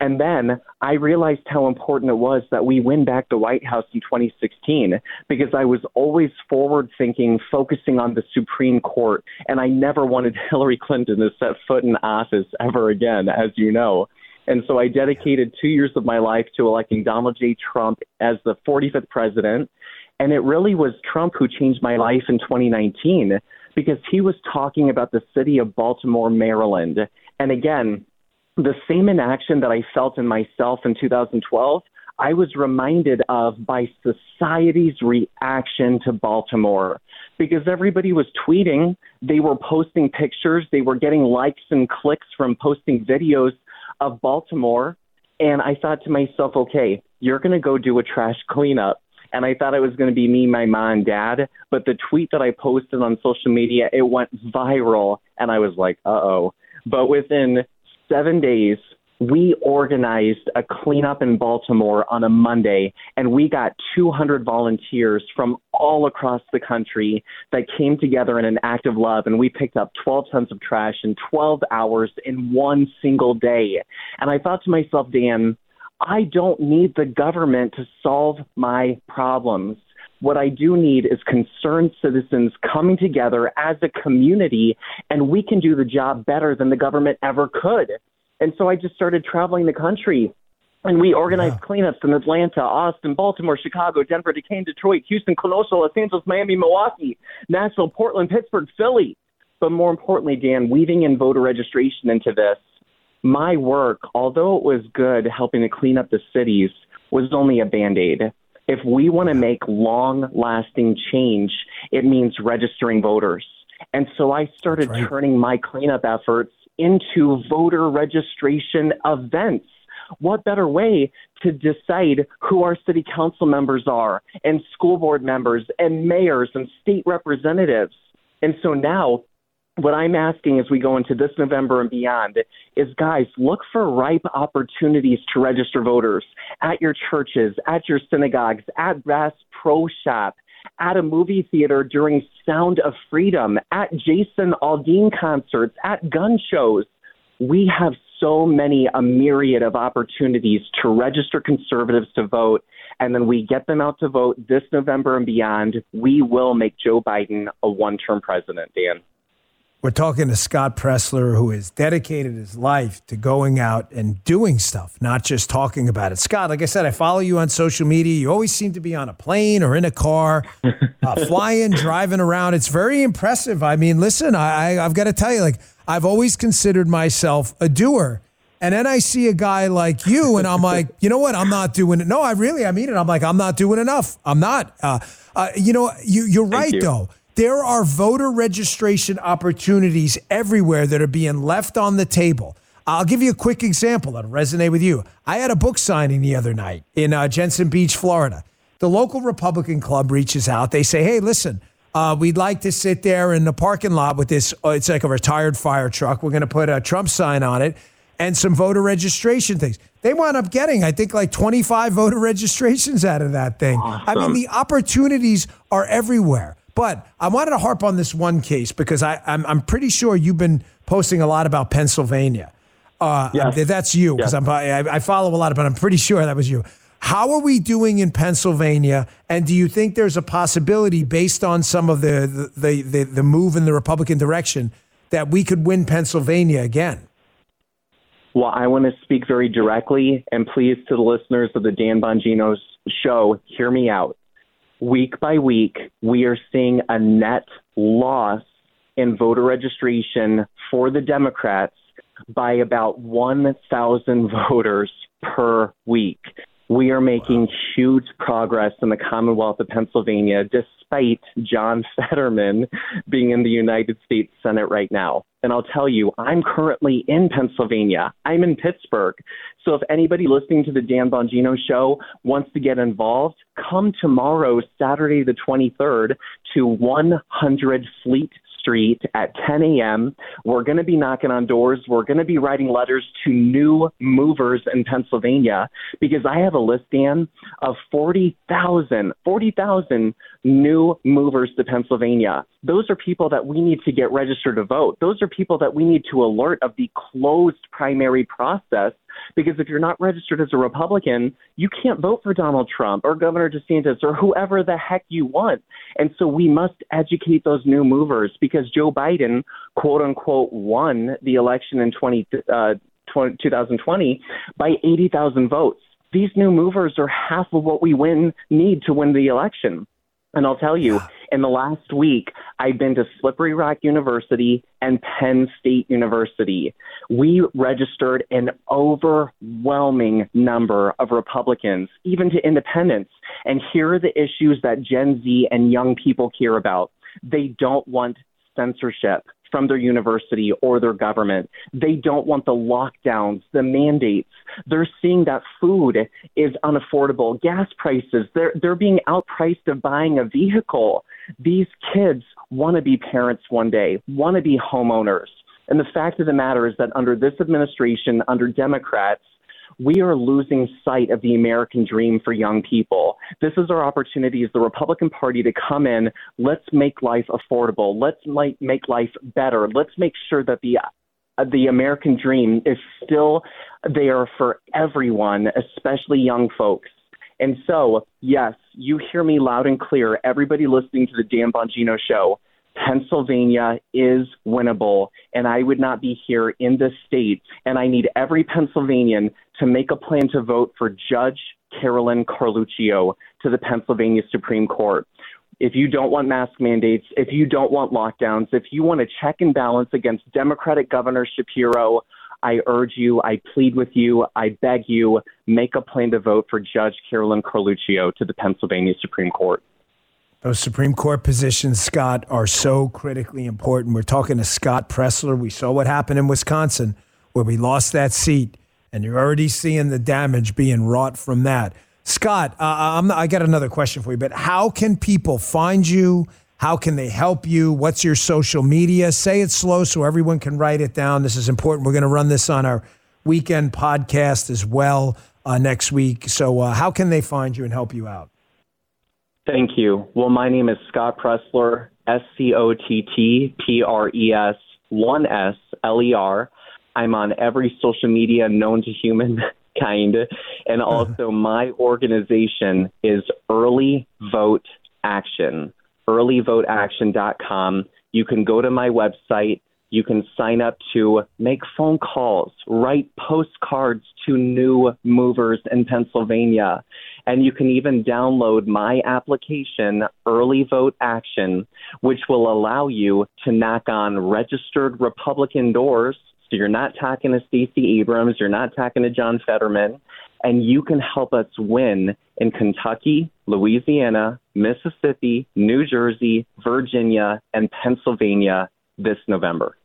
And then I realized how important it was that we win back the White House in 2016 because I was always forward thinking, focusing on the Supreme Court. And I never wanted *laughs* Hillary Clinton to set foot in office ever again, as you know. And so I dedicated two years of my life to electing Donald J. Trump as the 45th president. And it really was Trump who changed my life in 2019 because he was talking about the city of Baltimore, Maryland. And again, the same inaction that I felt in myself in 2012, I was reminded of by society's reaction to Baltimore because everybody was tweeting, they were posting pictures, they were getting likes and clicks from posting videos of Baltimore. And I thought to myself, okay, you're going to go do a trash cleanup. And I thought it was going to be me, my mom, and dad. But the tweet that I posted on social media, it went viral. And I was like, uh oh. But within seven days, we organized a cleanup in Baltimore on a Monday, and we got 200 volunteers from all across the country that came together in an act of love, and we picked up 12 tons of trash in 12 hours in one single day. And I thought to myself, Dan, I don't need the government to solve my problems. What I do need is concerned citizens coming together as a community, and we can do the job better than the government ever could. And so I just started traveling the country. And we organized cleanups in Atlanta, Austin, Baltimore, Chicago, Denver, Decatur, Detroit, Houston, Kenosha, Los Angeles, Miami, Milwaukee, Nashville, Portland, Pittsburgh, Philly. But more importantly, Dan, weaving in voter registration into this, my work, although it was good helping to clean up the cities, was only a band aid. If we want to make long lasting change, it means registering voters. And so I started right. turning my cleanup efforts into voter registration events. What better way to decide who our city council members are and school board members and mayors and state representatives? And so now what I'm asking as we go into this November and beyond is guys, look for ripe opportunities to register voters at your churches, at your synagogues, at Bass Pro Shop, at a movie theater during Sound of Freedom, at Jason Aldean concerts, at gun shows. We have so many, a myriad of opportunities to register conservatives to vote. And then we get them out to vote this November and beyond. We will make Joe Biden a one term president, Dan. We're talking to Scott Presler, who has dedicated his life to going out and doing stuff, not just talking about it. Scott, like I said, I follow you on social media. You always seem to be on a plane or in a car, uh, *laughs* flying, driving around. It's very impressive. I mean, listen, I, I've got to tell you, like, I've always considered myself a doer. And then I see a guy like you, and I'm like, *laughs* you know what? I'm not doing it. No, I really, I mean it. I'm like, I'm not doing enough. I'm not. Uh, uh, you know, you, you're right, you. though there are voter registration opportunities everywhere that are being left on the table. I'll give you a quick example that'll resonate with you. I had a book signing the other night in uh, Jensen Beach, Florida. The local Republican club reaches out. They say, hey, listen, uh, we'd like to sit there in the parking lot with this. Uh, it's like a retired fire truck. We're going to put a Trump sign on it and some voter registration things. They wound up getting, I think, like 25 voter *laughs* registrations out of that thing. Awesome. I mean, the opportunities are everywhere. But I wanted to harp on this one case because I, I'm, I'm pretty sure you've been posting a lot about Pennsylvania. Uh, yes. That's you because yes. I, I follow a lot, but I'm pretty sure that was you. How are we doing in Pennsylvania? And do you think there's a possibility, based on some of the the, the, the move in the Republican direction, that we could win Pennsylvania again? Well, I want to speak very directly, and please, to the listeners of the Dan Bongino's show, hear me out week by week, we are seeing a net loss in voter registration for the Democrats by about 1,000 *laughs* voters per week. We are making huge progress in the Commonwealth of Pennsylvania despite John *laughs* Fetterman being in the United States Senate right now. And I'll tell you, I'm currently in Pennsylvania. I'm in Pittsburgh. So if anybody listening to the Dan Bongino show wants to get involved, come tomorrow, Saturday the 23rd, to 100 Fleet street at 10 a.m. We're going to be knocking on doors. We're going to be writing letters to new movers in Pennsylvania because I have a list, Dan, of 40,000, 40,000 new movers to Pennsylvania. Those are people that we need to get registered to vote. Those are people that we need to alert of the closed primary process because if you're not registered as a Republican, you can't vote for Donald Trump or Governor DeSantis or whoever the heck you want. And so we must educate those new movers because Joe Biden, quote unquote, won the election in 20, uh, 2020 by 80,000 votes. These new movers are half of what we win need to win the election. And I'll tell you, in the last week, I've been to Slippery Rock University and Penn State University. We registered an overwhelming number of Republicans, even to independents. And here are the issues that Gen Z and young people care about. They don't want censorship from their university or their government. They don't want the lockdowns, the mandates. They're seeing that food is unaffordable, gas prices, they're, they're being outpriced of buying a vehicle. These kids want to be parents one day, want to be homeowners. And the fact of the matter is that under this administration, under Democrats, we are losing sight of the American dream for young people. This is our opportunity as the Republican Party to come in. Let's make life affordable. Let's make life better. Let's make sure that the uh, the American dream is still there for everyone, especially young folks. And so, yes, you hear me loud and clear. Everybody listening to the Dan Bongino show, Pennsylvania is winnable, and I would not be here in this state. And I need every Pennsylvanian to make a plan to vote for Judge Carolyn Carluccio to the Pennsylvania Supreme Court. If you don't want mask mandates, if you don't want lockdowns, if you want a check and balance against Democratic Governor Shapiro, I urge you, I plead with you, I beg you, make a plan to vote for Judge Carolyn Carluccio to the Pennsylvania Supreme Court. Those Supreme Court positions, Scott, are so critically important. We're talking to Scott Presler. We saw what happened in Wisconsin where we lost that seat, and you're already seeing the damage being wrought from that. Scott, uh, i got another question for you, but how can people find you? How can they help you? What's your social media? Say it slow so everyone can write it down. This is important. We're going to run this on our weekend podcast as well uh, next week. So, uh, how can they find you and help you out? Thank you. Well, my name is Scott Presler, S C O T T P R E S 1 S L E R. I'm on every social media known to humankind. *laughs* And uh-huh. also, my organization is Early Vote Action, earlyvoteaction.com. You can go to my website. You can sign up to make phone calls, write postcards to new movers in Pennsylvania. And you can even download my application, Early Vote Action, which will allow you to knock on registered Republican doors. So you're not talking to Stacey Abrams, you're not talking to John Fetterman, and you can help us win in Kentucky, Louisiana, Mississippi, New Jersey, Virginia, and Pennsylvania this November.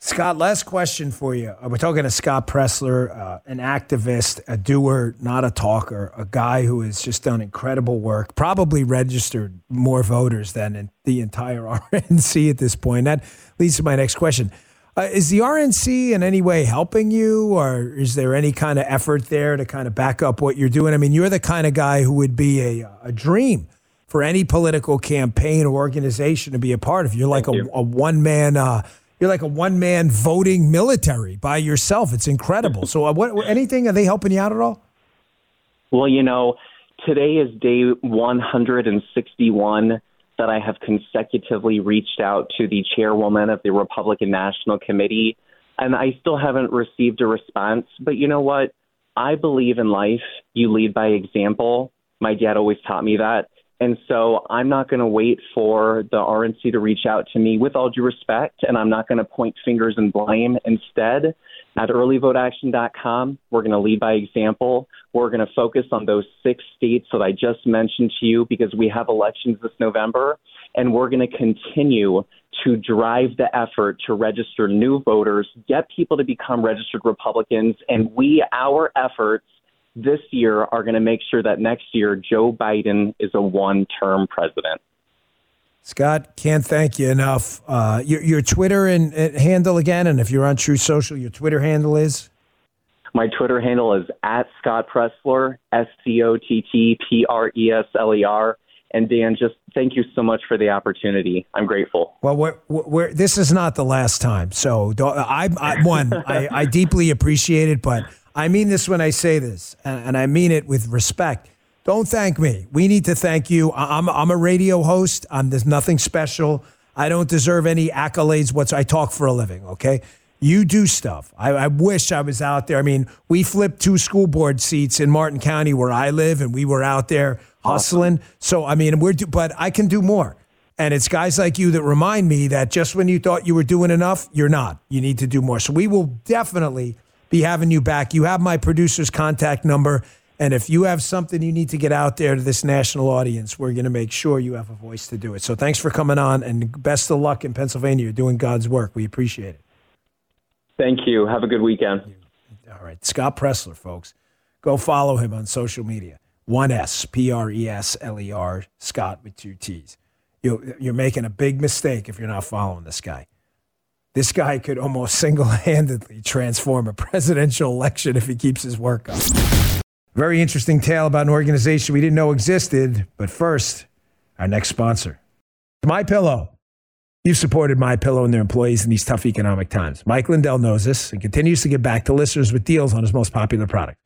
Scott, last question for you. Uh, we're talking to Scott Presler, uh, an activist, a doer, not a talker, a guy who has just done incredible work, probably registered more voters than the entire *laughs* RNC at this point. That leads to my next question. Uh, is the RNC in any way helping you, or is there any kind of effort there to kind of back up what you're doing? I mean, you're the kind of guy who would be a, a dream for any political campaign or organization to be a part of. You're like a, a one man. Uh, you're like a one man voting military by yourself. It's incredible. so, uh, what anything are they helping you out at all? Well, you know, today is day 161 that I have consecutively reached out to the chairwoman of the Republican National Committee, and I still haven't received a response. But you know what? I believe in life. You lead by example. My dad always taught me that. And so I'm not going to wait for the RNC to reach out to me with all due respect, and I'm not going to point fingers and blame. Instead, at earlyvoteaction.com, we're going to lead by example. We're going to focus on those six states that I just mentioned to you because we have elections this November, and we're going to continue to drive the effort to register new voters, get people to become registered Republicans, and we, our efforts, this year are going to make sure that next year Joe Biden is a one term president. Scott, can't thank you enough. Uh, your, your Twitter and, and handle again, and if you're on Truth Social, your Twitter handle is? My Twitter handle is at Scott Presler, S C O T T P R E S L E R. And Dan, just thank you so much for the opportunity. I'm grateful. Well, we're, we're, this is not the last time. So I, I one, I, I, deeply appreciate it, but I mean this when I say this, and, and I mean it with respect. Don't thank me. We need to thank you. I'm, I'm a radio host. I'm, there's nothing special. I don't deserve any accolades. What's I talk for a living, okay? You do stuff. I, I, wish I was out there. I mean, we flipped two school board seats in Martin County where I live, and we were out there hustling. So I mean, we're do, but I can do more. And it's guys like you that remind me that just when you thought you were doing enough, you're not. You need to do more. So we will definitely be having you back. You have my producer's contact number. And if you have something you need to get out there to this national audience, we're going to make sure you have a voice to do it. So thanks for coming on and best of luck in Pennsylvania. You're doing God's work. We appreciate it. Thank you. Have a good weekend. All right. Scott Presler, folks. Go follow him on social media. One S, P R E S L E R, Scott with two T's. You're making a big mistake if you're not following this guy. This guy could almost single handedly transform a presidential election if he keeps his work up. Very interesting tale about an organization we didn't know existed. But first, our next sponsor, My Pillow. You've supported My Pillow and their employees in these tough economic times. Mike Lindell knows this and continues to give back to listeners with deals on his most popular product.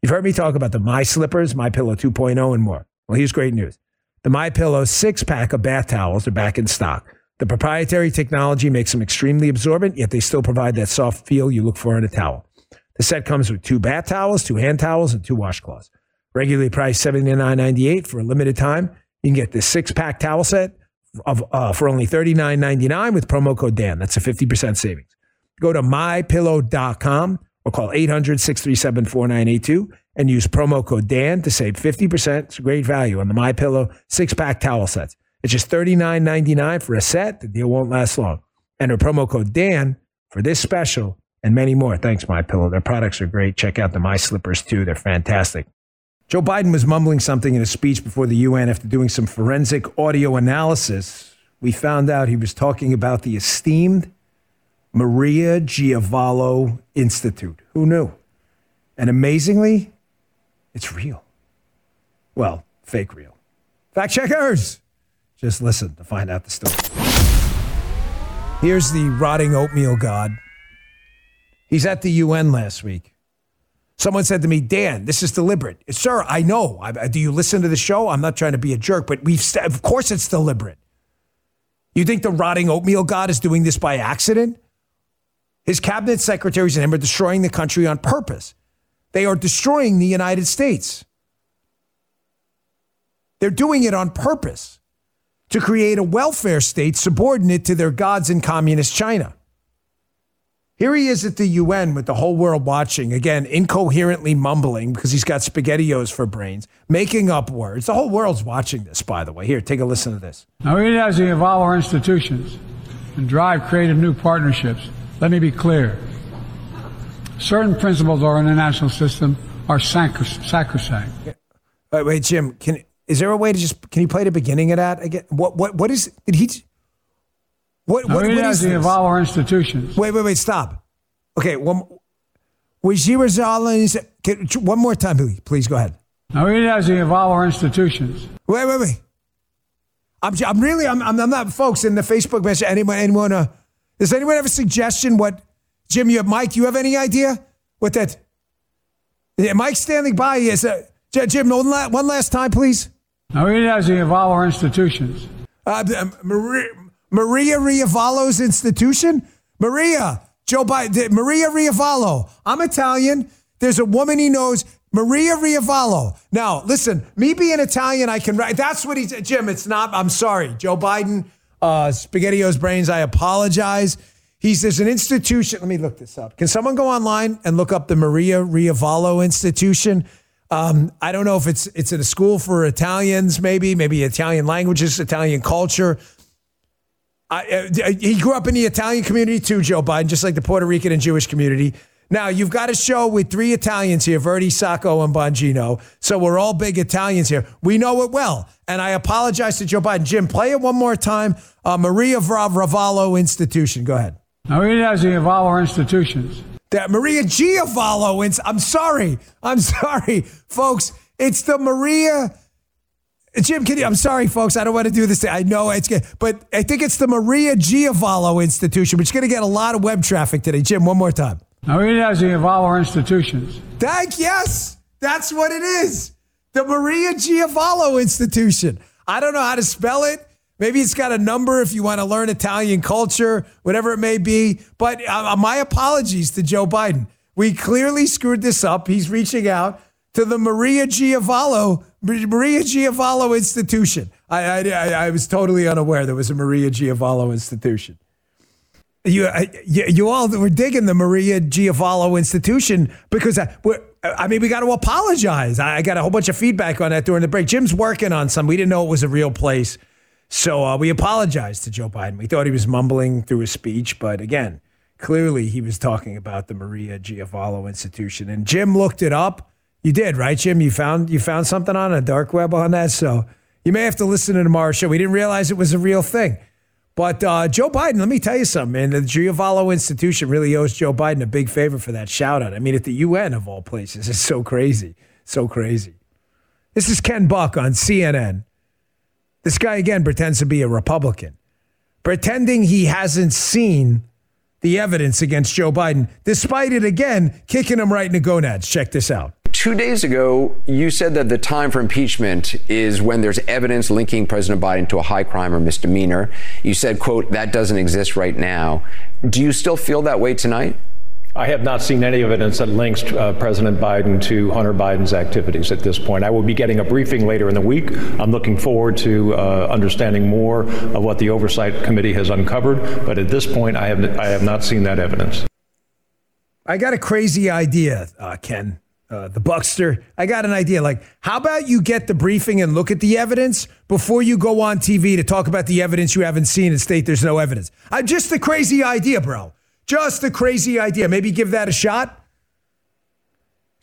You've heard me talk about the My Slippers, My Pillow 2.0, and more. Well, here's great news: the My Pillow six pack of bath towels are back in stock. The proprietary technology makes them extremely absorbent, yet they still provide that soft feel you look for in a towel. The set comes with two bath towels, two hand towels, and two washcloths. Regularly priced $79.98 for a limited time. You can get this six pack towel set of, uh, for only $39.99 with promo code Dan. That's a 50% savings. Go to mypillow.com or call 800 637 4982 and use promo code Dan to save 50%. It's a great value on the My Pillow six pack towel sets. It's just $39.99 for a set. The deal won't last long. Enter promo code Dan for this special and many more. Thanks, My Pillow. Their products are great. Check out the My Slippers too. They're fantastic. Joe Biden was mumbling something in a speech before the UN after doing some forensic audio analysis. We found out he was talking about the esteemed Maria Giavolo Institute. Who knew? And amazingly, it's real. Well, fake real. Fact checkers! Just listen to find out the story. Here's the rotting oatmeal god He's at the UN last week. Someone said to me, Dan, this is deliberate. Sir, I know. I, do you listen to the show? I'm not trying to be a jerk, but we've, st- of course it's deliberate. You think the rotting oatmeal god is doing this by accident? His cabinet secretaries and him are destroying the country on purpose. They are destroying the United States. They're doing it on purpose to create a welfare state subordinate to their gods in communist China. Here he is at the UN with the whole world watching, again, incoherently mumbling because he's got SpaghettiOs for brains, making up words. The whole world's watching this, by the way. Here, take a listen to this. Now, we need to evolve our institutions and drive creative new partnerships. Let me be clear. Certain principles of our international system are sacrosanct. Wait, wait, Jim, can, is there a way to just, can you play the beginning of that again? What, what, what is, did he, what, what, what is to involve our institutions. Wait, wait, wait, stop. Okay, one. Wajir one more time, please go ahead. Now, it to involve our institutions. Wait, wait, wait. I'm, I'm really, I'm, I'm not, folks, in the Facebook message, anyone, anyone, uh, does anyone have a suggestion what, Jim, you have, Mike, you have any idea what that, yeah, Mike standing by is, uh, Jim, one, one last time, please. Now, it to involve our institutions. Uh, Maria, Maria Riavalo's institution? Maria, Joe Biden, Maria Riavallo. I'm Italian. There's a woman he knows, Maria Riavallo. Now, listen, me being Italian, I can write. That's what he's, Jim, it's not, I'm sorry. Joe Biden, uh, SpaghettiOs brains, I apologize. He's, there's an institution. Let me look this up. Can someone go online and look up the Maria Riavallo Institution? Um, I don't know if it's it's in a school for Italians, maybe, maybe Italian languages, Italian culture. I, uh, he grew up in the Italian community too, Joe Biden, just like the Puerto Rican and Jewish community. Now, you've got a show with three Italians here, Verdi, Sacco, and Bongino. So we're all big Italians here. We know it well. And I apologize to Joe Biden. Jim, play it one more time. Uh, Maria Ravallo Institution. Go ahead. Maria Giavolo Institutions. That Maria Giavolo. I'm sorry. I'm *laughs* sorry, folks. It's the Maria. Jim, can you? I'm sorry, folks. I don't want to do this. I know it's good, but I think it's the Maria Giavolo Institution, which is going to get a lot of web traffic today. Jim, one more time. Maria Giavolo Institutions. Thank yes, that's what it is. The Maria Giavolo Institution. I don't know how to spell it. Maybe it's got a number if you want to learn Italian culture, whatever it may be. But uh, my apologies to Joe Biden. We clearly screwed this up. He's reaching out to the Maria Giavolo Maria Giavolo Institution. I, I, I was totally unaware there was a Maria Giavolo Institution. You, you, you all were digging the Maria Giavolo Institution because I, I mean, we got to apologize. I got a whole bunch of feedback on that during the break. Jim's working on some. We didn't know it was a real place. So uh, we apologized to Joe Biden. We thought he was mumbling through his speech, but again, clearly he was talking about the Maria Giavolo Institution. And Jim looked it up. You did, right, Jim? You found you found something on a dark web on that. So you may have to listen to tomorrow's show. We didn't realize it was a real thing. But uh, Joe Biden, let me tell you something, man. The Giavolo Institution really owes Joe Biden a big favor for that shout out. I mean, at the UN of all places. *laughs* It's so crazy. So crazy. This is Ken Buck on CNN. This guy, again, pretends to be a Republican, pretending he hasn't seen the evidence against Joe Biden, despite it, again, kicking him right in the gonads. Check this out. Two days ago, you said that the time for impeachment is when there's evidence linking President Biden to a high crime or misdemeanor. You said, quote, that doesn't exist right now. Do you still feel that way tonight? I have not seen any evidence that links uh, President Biden to Hunter Biden's activities at this point. I will be getting a briefing later in the week. I'm looking forward to uh, understanding more of what the Oversight Committee has uncovered, but at this point, I have, I have not seen that evidence. I got a crazy idea, uh, Ken uh, the Buckster. I got an idea. Like, how about you get the briefing and look at the evidence before you go on TV to talk about the evidence you haven't seen and state there's no evidence? I'm just a crazy idea, bro. Just a crazy idea. Maybe give that a shot.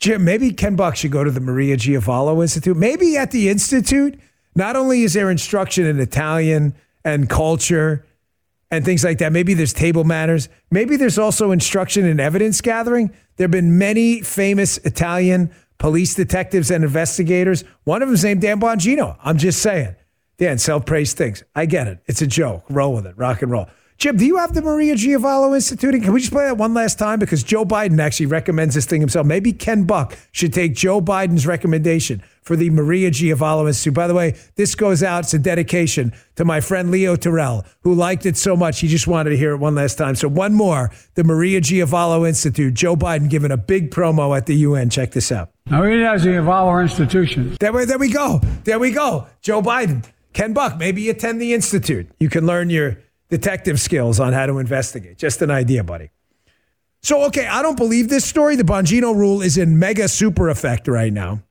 Jim, maybe Ken Buck should go to the Maria Giavolo Institute. Maybe at the Institute, not only is there instruction in Italian and culture and things like that, maybe there's table manners. Maybe there's also instruction in evidence gathering. There have been many famous Italian police detectives and investigators. One of them is named Dan Bongino. I'm just saying. Dan, self praise things. I get it. It's a joke. Roll with it. Rock and roll. Jim, do you have the Maria Giavolo Institute? Can we just play that one last time? Because Joe Biden actually recommends this thing himself. Maybe Ken Buck should take Joe Biden's recommendation for the Maria Giavolo Institute. By the way, this goes out. It's a dedication to my friend Leo Terrell, who liked it so much he just wanted to hear it one last time. So one more, the Maria Giavolo Institute. Joe Biden giving a big promo at the UN. Check this out. Now Maria Giavolo Institution. There, we, there we go. There we go. Joe Biden. Ken Buck, maybe attend the Institute. You can learn your detective skills on how to investigate. Just an idea, buddy. So, okay, I don't believe this story. The Bongino rule is in mega super effect right now.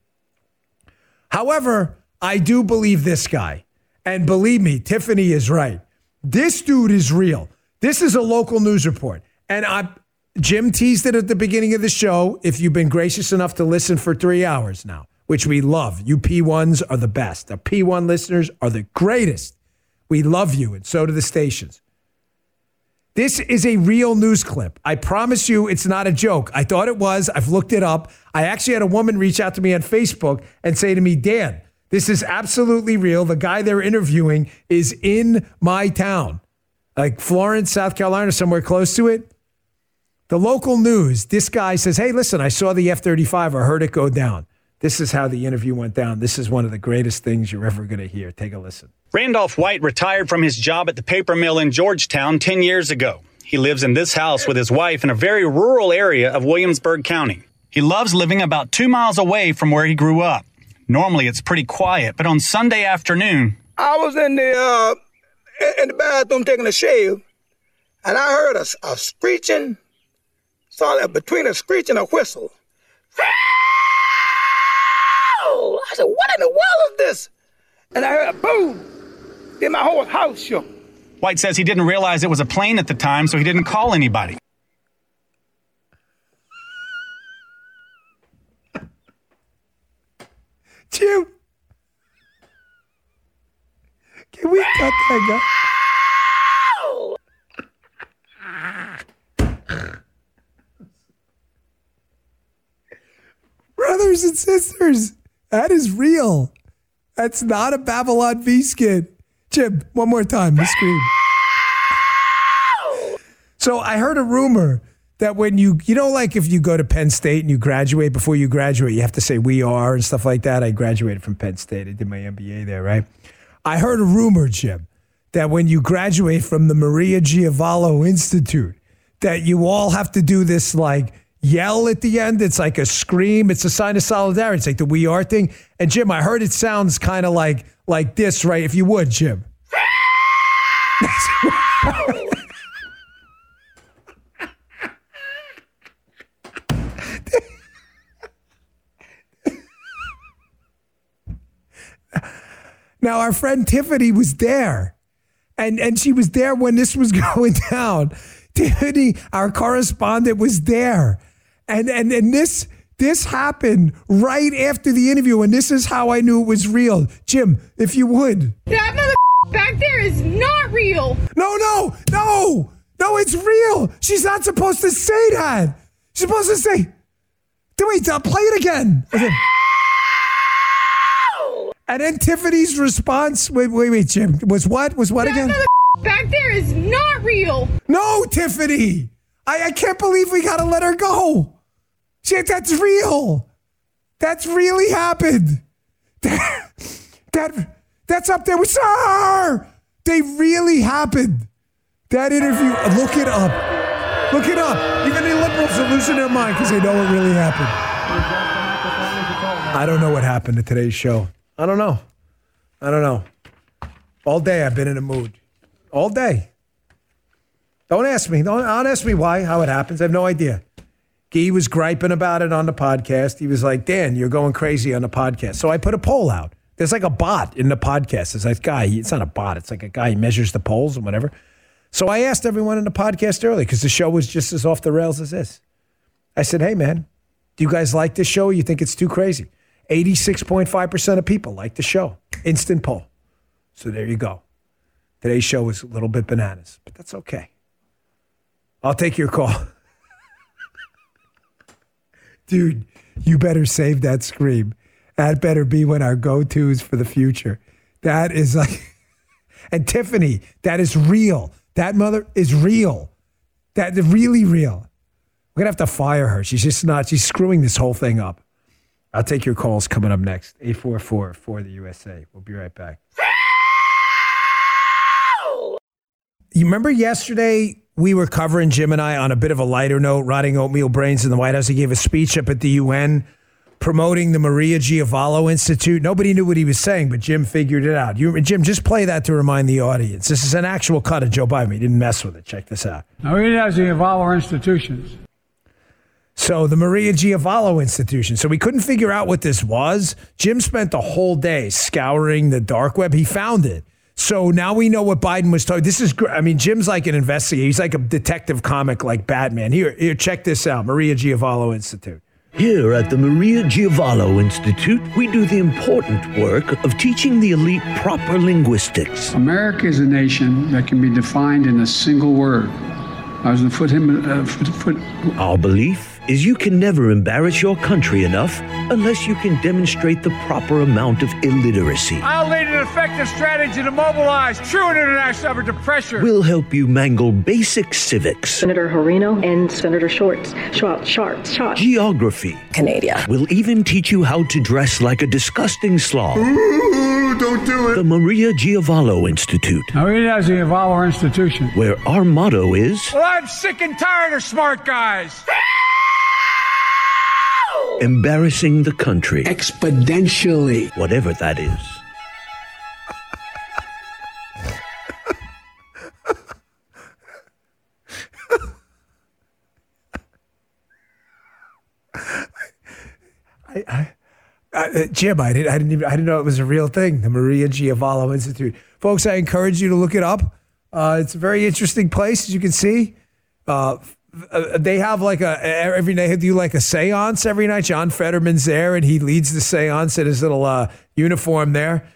However, I do believe this guy. And believe me, Tiffany is right. This dude is real. This is a local news report. And I, Jim teased it at the beginning of the show. If you've been gracious enough to listen for three hours now, which we love, you P1s are the best. The P1 listeners are the greatest. We love you, and so do the stations. This is a real news clip. I promise you it's not a joke. I thought it was. I've looked it up. I actually had a woman reach out to me on Facebook and say to me, Dan, this is absolutely real. The guy they're interviewing is in my town, like Florence, South Carolina, somewhere close to it. The local news, this guy says, Hey, listen, I saw the F 35. I heard it go down. This is how the interview went down. This is one of the greatest things you're ever going to hear. Take a listen. Randolph White retired from his job at the paper mill in Georgetown 10 years ago. He lives in this house with his wife in a very rural area of Williamsburg County. He loves living about two miles away from where he grew up. Normally it's pretty quiet, but on Sunday afternoon, I was in the uh, in the bathroom taking a shave, and I heard a, a screeching, saw that between a screech and a whistle. I said, what in the world is this? And I heard a boom. Then my whole house shook. White says he didn't realize it was a plane at the time, so he didn't call anybody. Jim, can we cut that guy? Brothers and sisters, that is real. That's not a Babylon Bee skin. One more time, the scream. So I heard a rumor that when you, you know, like if you go to Penn State and you graduate, before you graduate, you have to say we are and stuff like that. I graduated from Penn State. I did my MBA there, right? I heard a rumor, Jim, that when you graduate from the Maria Giavolo Institute, that you all have to do this like yell at the end. It's like a scream. It's a sign of solidarity. It's like the we are thing. And Jim, I heard it sounds kind of like like this, right? If you would, Jim. *laughs* Now, our friend Tiffany was there, and, and she was there when this was *laughs* going down. Tiffany, our correspondent, was there. And, and, and this, this happened right after the interview, and this is how I knew it was real. Jim, if you would. Back there is not real. No, no, no, no, it's real. She's not supposed to say that. She's supposed to say, wait, uh, play it again. Okay. And then Tiffany's response, wait, wait, wait, Jim, was what? Was what that again? back there is not real. No, Tiffany. I, I can't believe we got to let her go. Shit, that's real. That's really happened. *laughs* That, that that's up there with sir. They really happened. That interview, look it up. Look it up. Even the liberals are losing their mind because they know it really happened. I don't know what happened to today's show. I don't know. I don't know. All day I've been in a mood. All day. Don't ask me. Don't, don't ask me why, how it happens. I have no idea. Guy was griping about it on the podcast. He was like, Dan, you're going crazy on the podcast. So I put a poll out. There's like a bot in the podcast. It's like guy. It's not a bot. It's like a guy. He measures the polls and whatever. So I asked everyone in the podcast early because the show was just as off the rails as this. I said, hey, man, do you guys like this show? You think it's too crazy? 86.5% of people like the show. Instant poll. So there you go. Today's show was a little bit bananas, but that's okay. I'll take your call. *laughs* Dude, you better save that scream. That better be one of our go tos for the future. That is like, *laughs* and Tiffany, that is real. That mother is real. That really real. We're to have to fire her. She's just not, she's screwing this whole thing up. I'll take your calls coming up next. 844 for the USA. We'll be right back. You remember yesterday we were covering Jim and I on a bit of a lighter note, rotting oatmeal brains in the White House. He gave a speech up at the UN promoting the Maria Giavolo Institute. Nobody knew what he was saying, but Jim figured it out. You, Jim, just play that to remind the audience. This is an actual cut of Joe Biden. He didn't mess with it. Check this out. Maria Giavolo institutions. So the Maria Giavolo Institution. So we couldn't figure out what this was. Jim spent the whole day scouring the dark web. He found it. So now we know what Biden was talking. This is, I mean, Jim's like an investigator. He's like a detective comic, like Batman. Here, here, check this out. Maria Giavolo Institute. Here at the Maria Giavolo Institute, we do the important work of teaching the elite proper linguistics. America is a nation that can be defined in a single word. I was to put him, uh, foot, foot. Our belief is you can never embarrass your country enough unless you can demonstrate the proper amount of illiteracy. I'll lead an effective strategy to mobilize true and international effort to pressure. We'll help you mangle basic civics. Senator Horino and Senator Shorts, Schwartz, Sharp, Sharp. Geography. Canada. We'll even teach you how to dress like a disgusting slob. Ooh, don't do it. The Maria Giavolo Institute. Maria Giavolo Institution. Where our motto is Well, I'm sick and tired of smart guys. *laughs* embarrassing the country. Exponentially. Whatever that is. I, I, I, Jim, I didn't, I didn't even, I didn't know it was a real thing. The Maria Giavolo Institute, folks. I encourage you to look it up. Uh, it's a very interesting place, as you can see. Uh, uh, they have like a every night they do like a séance every night. John Fetterman's there and he leads the séance in his little uh, uniform there,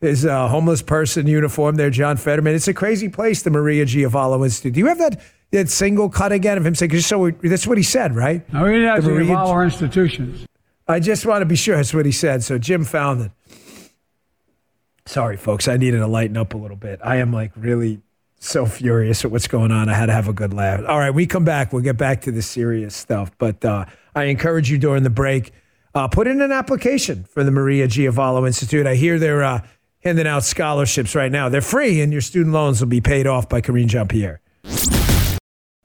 his uh, homeless person uniform there. John Fetterman. It's a crazy place, the Maria Giavolo Institute. Do you have that that single cut again of him saying? So we, that's what he said, right? No, we have to Maria, evolve our institutions. I just want to be sure that's what he said. So Jim found it. Sorry, folks. I needed to lighten up a little bit. I am like really so furious at what's going on. I had to have a good laugh. All right, we come back. We'll get back to the serious stuff. But uh, I encourage you during the break, uh, put in an application for the Maria Giavolo Institute. I hear they're uh, handing out scholarships right now. They're free, and your student loans will be paid off by Karine Jean Pierre.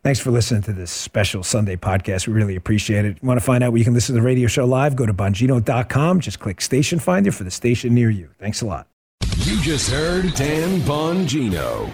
Thanks for listening to this special Sunday podcast. We really appreciate it. Want to find out where you can listen to the radio show live? Go to Bongino.com. Just click Station Finder for the station near you. Thanks a lot. You just heard Dan Bongino.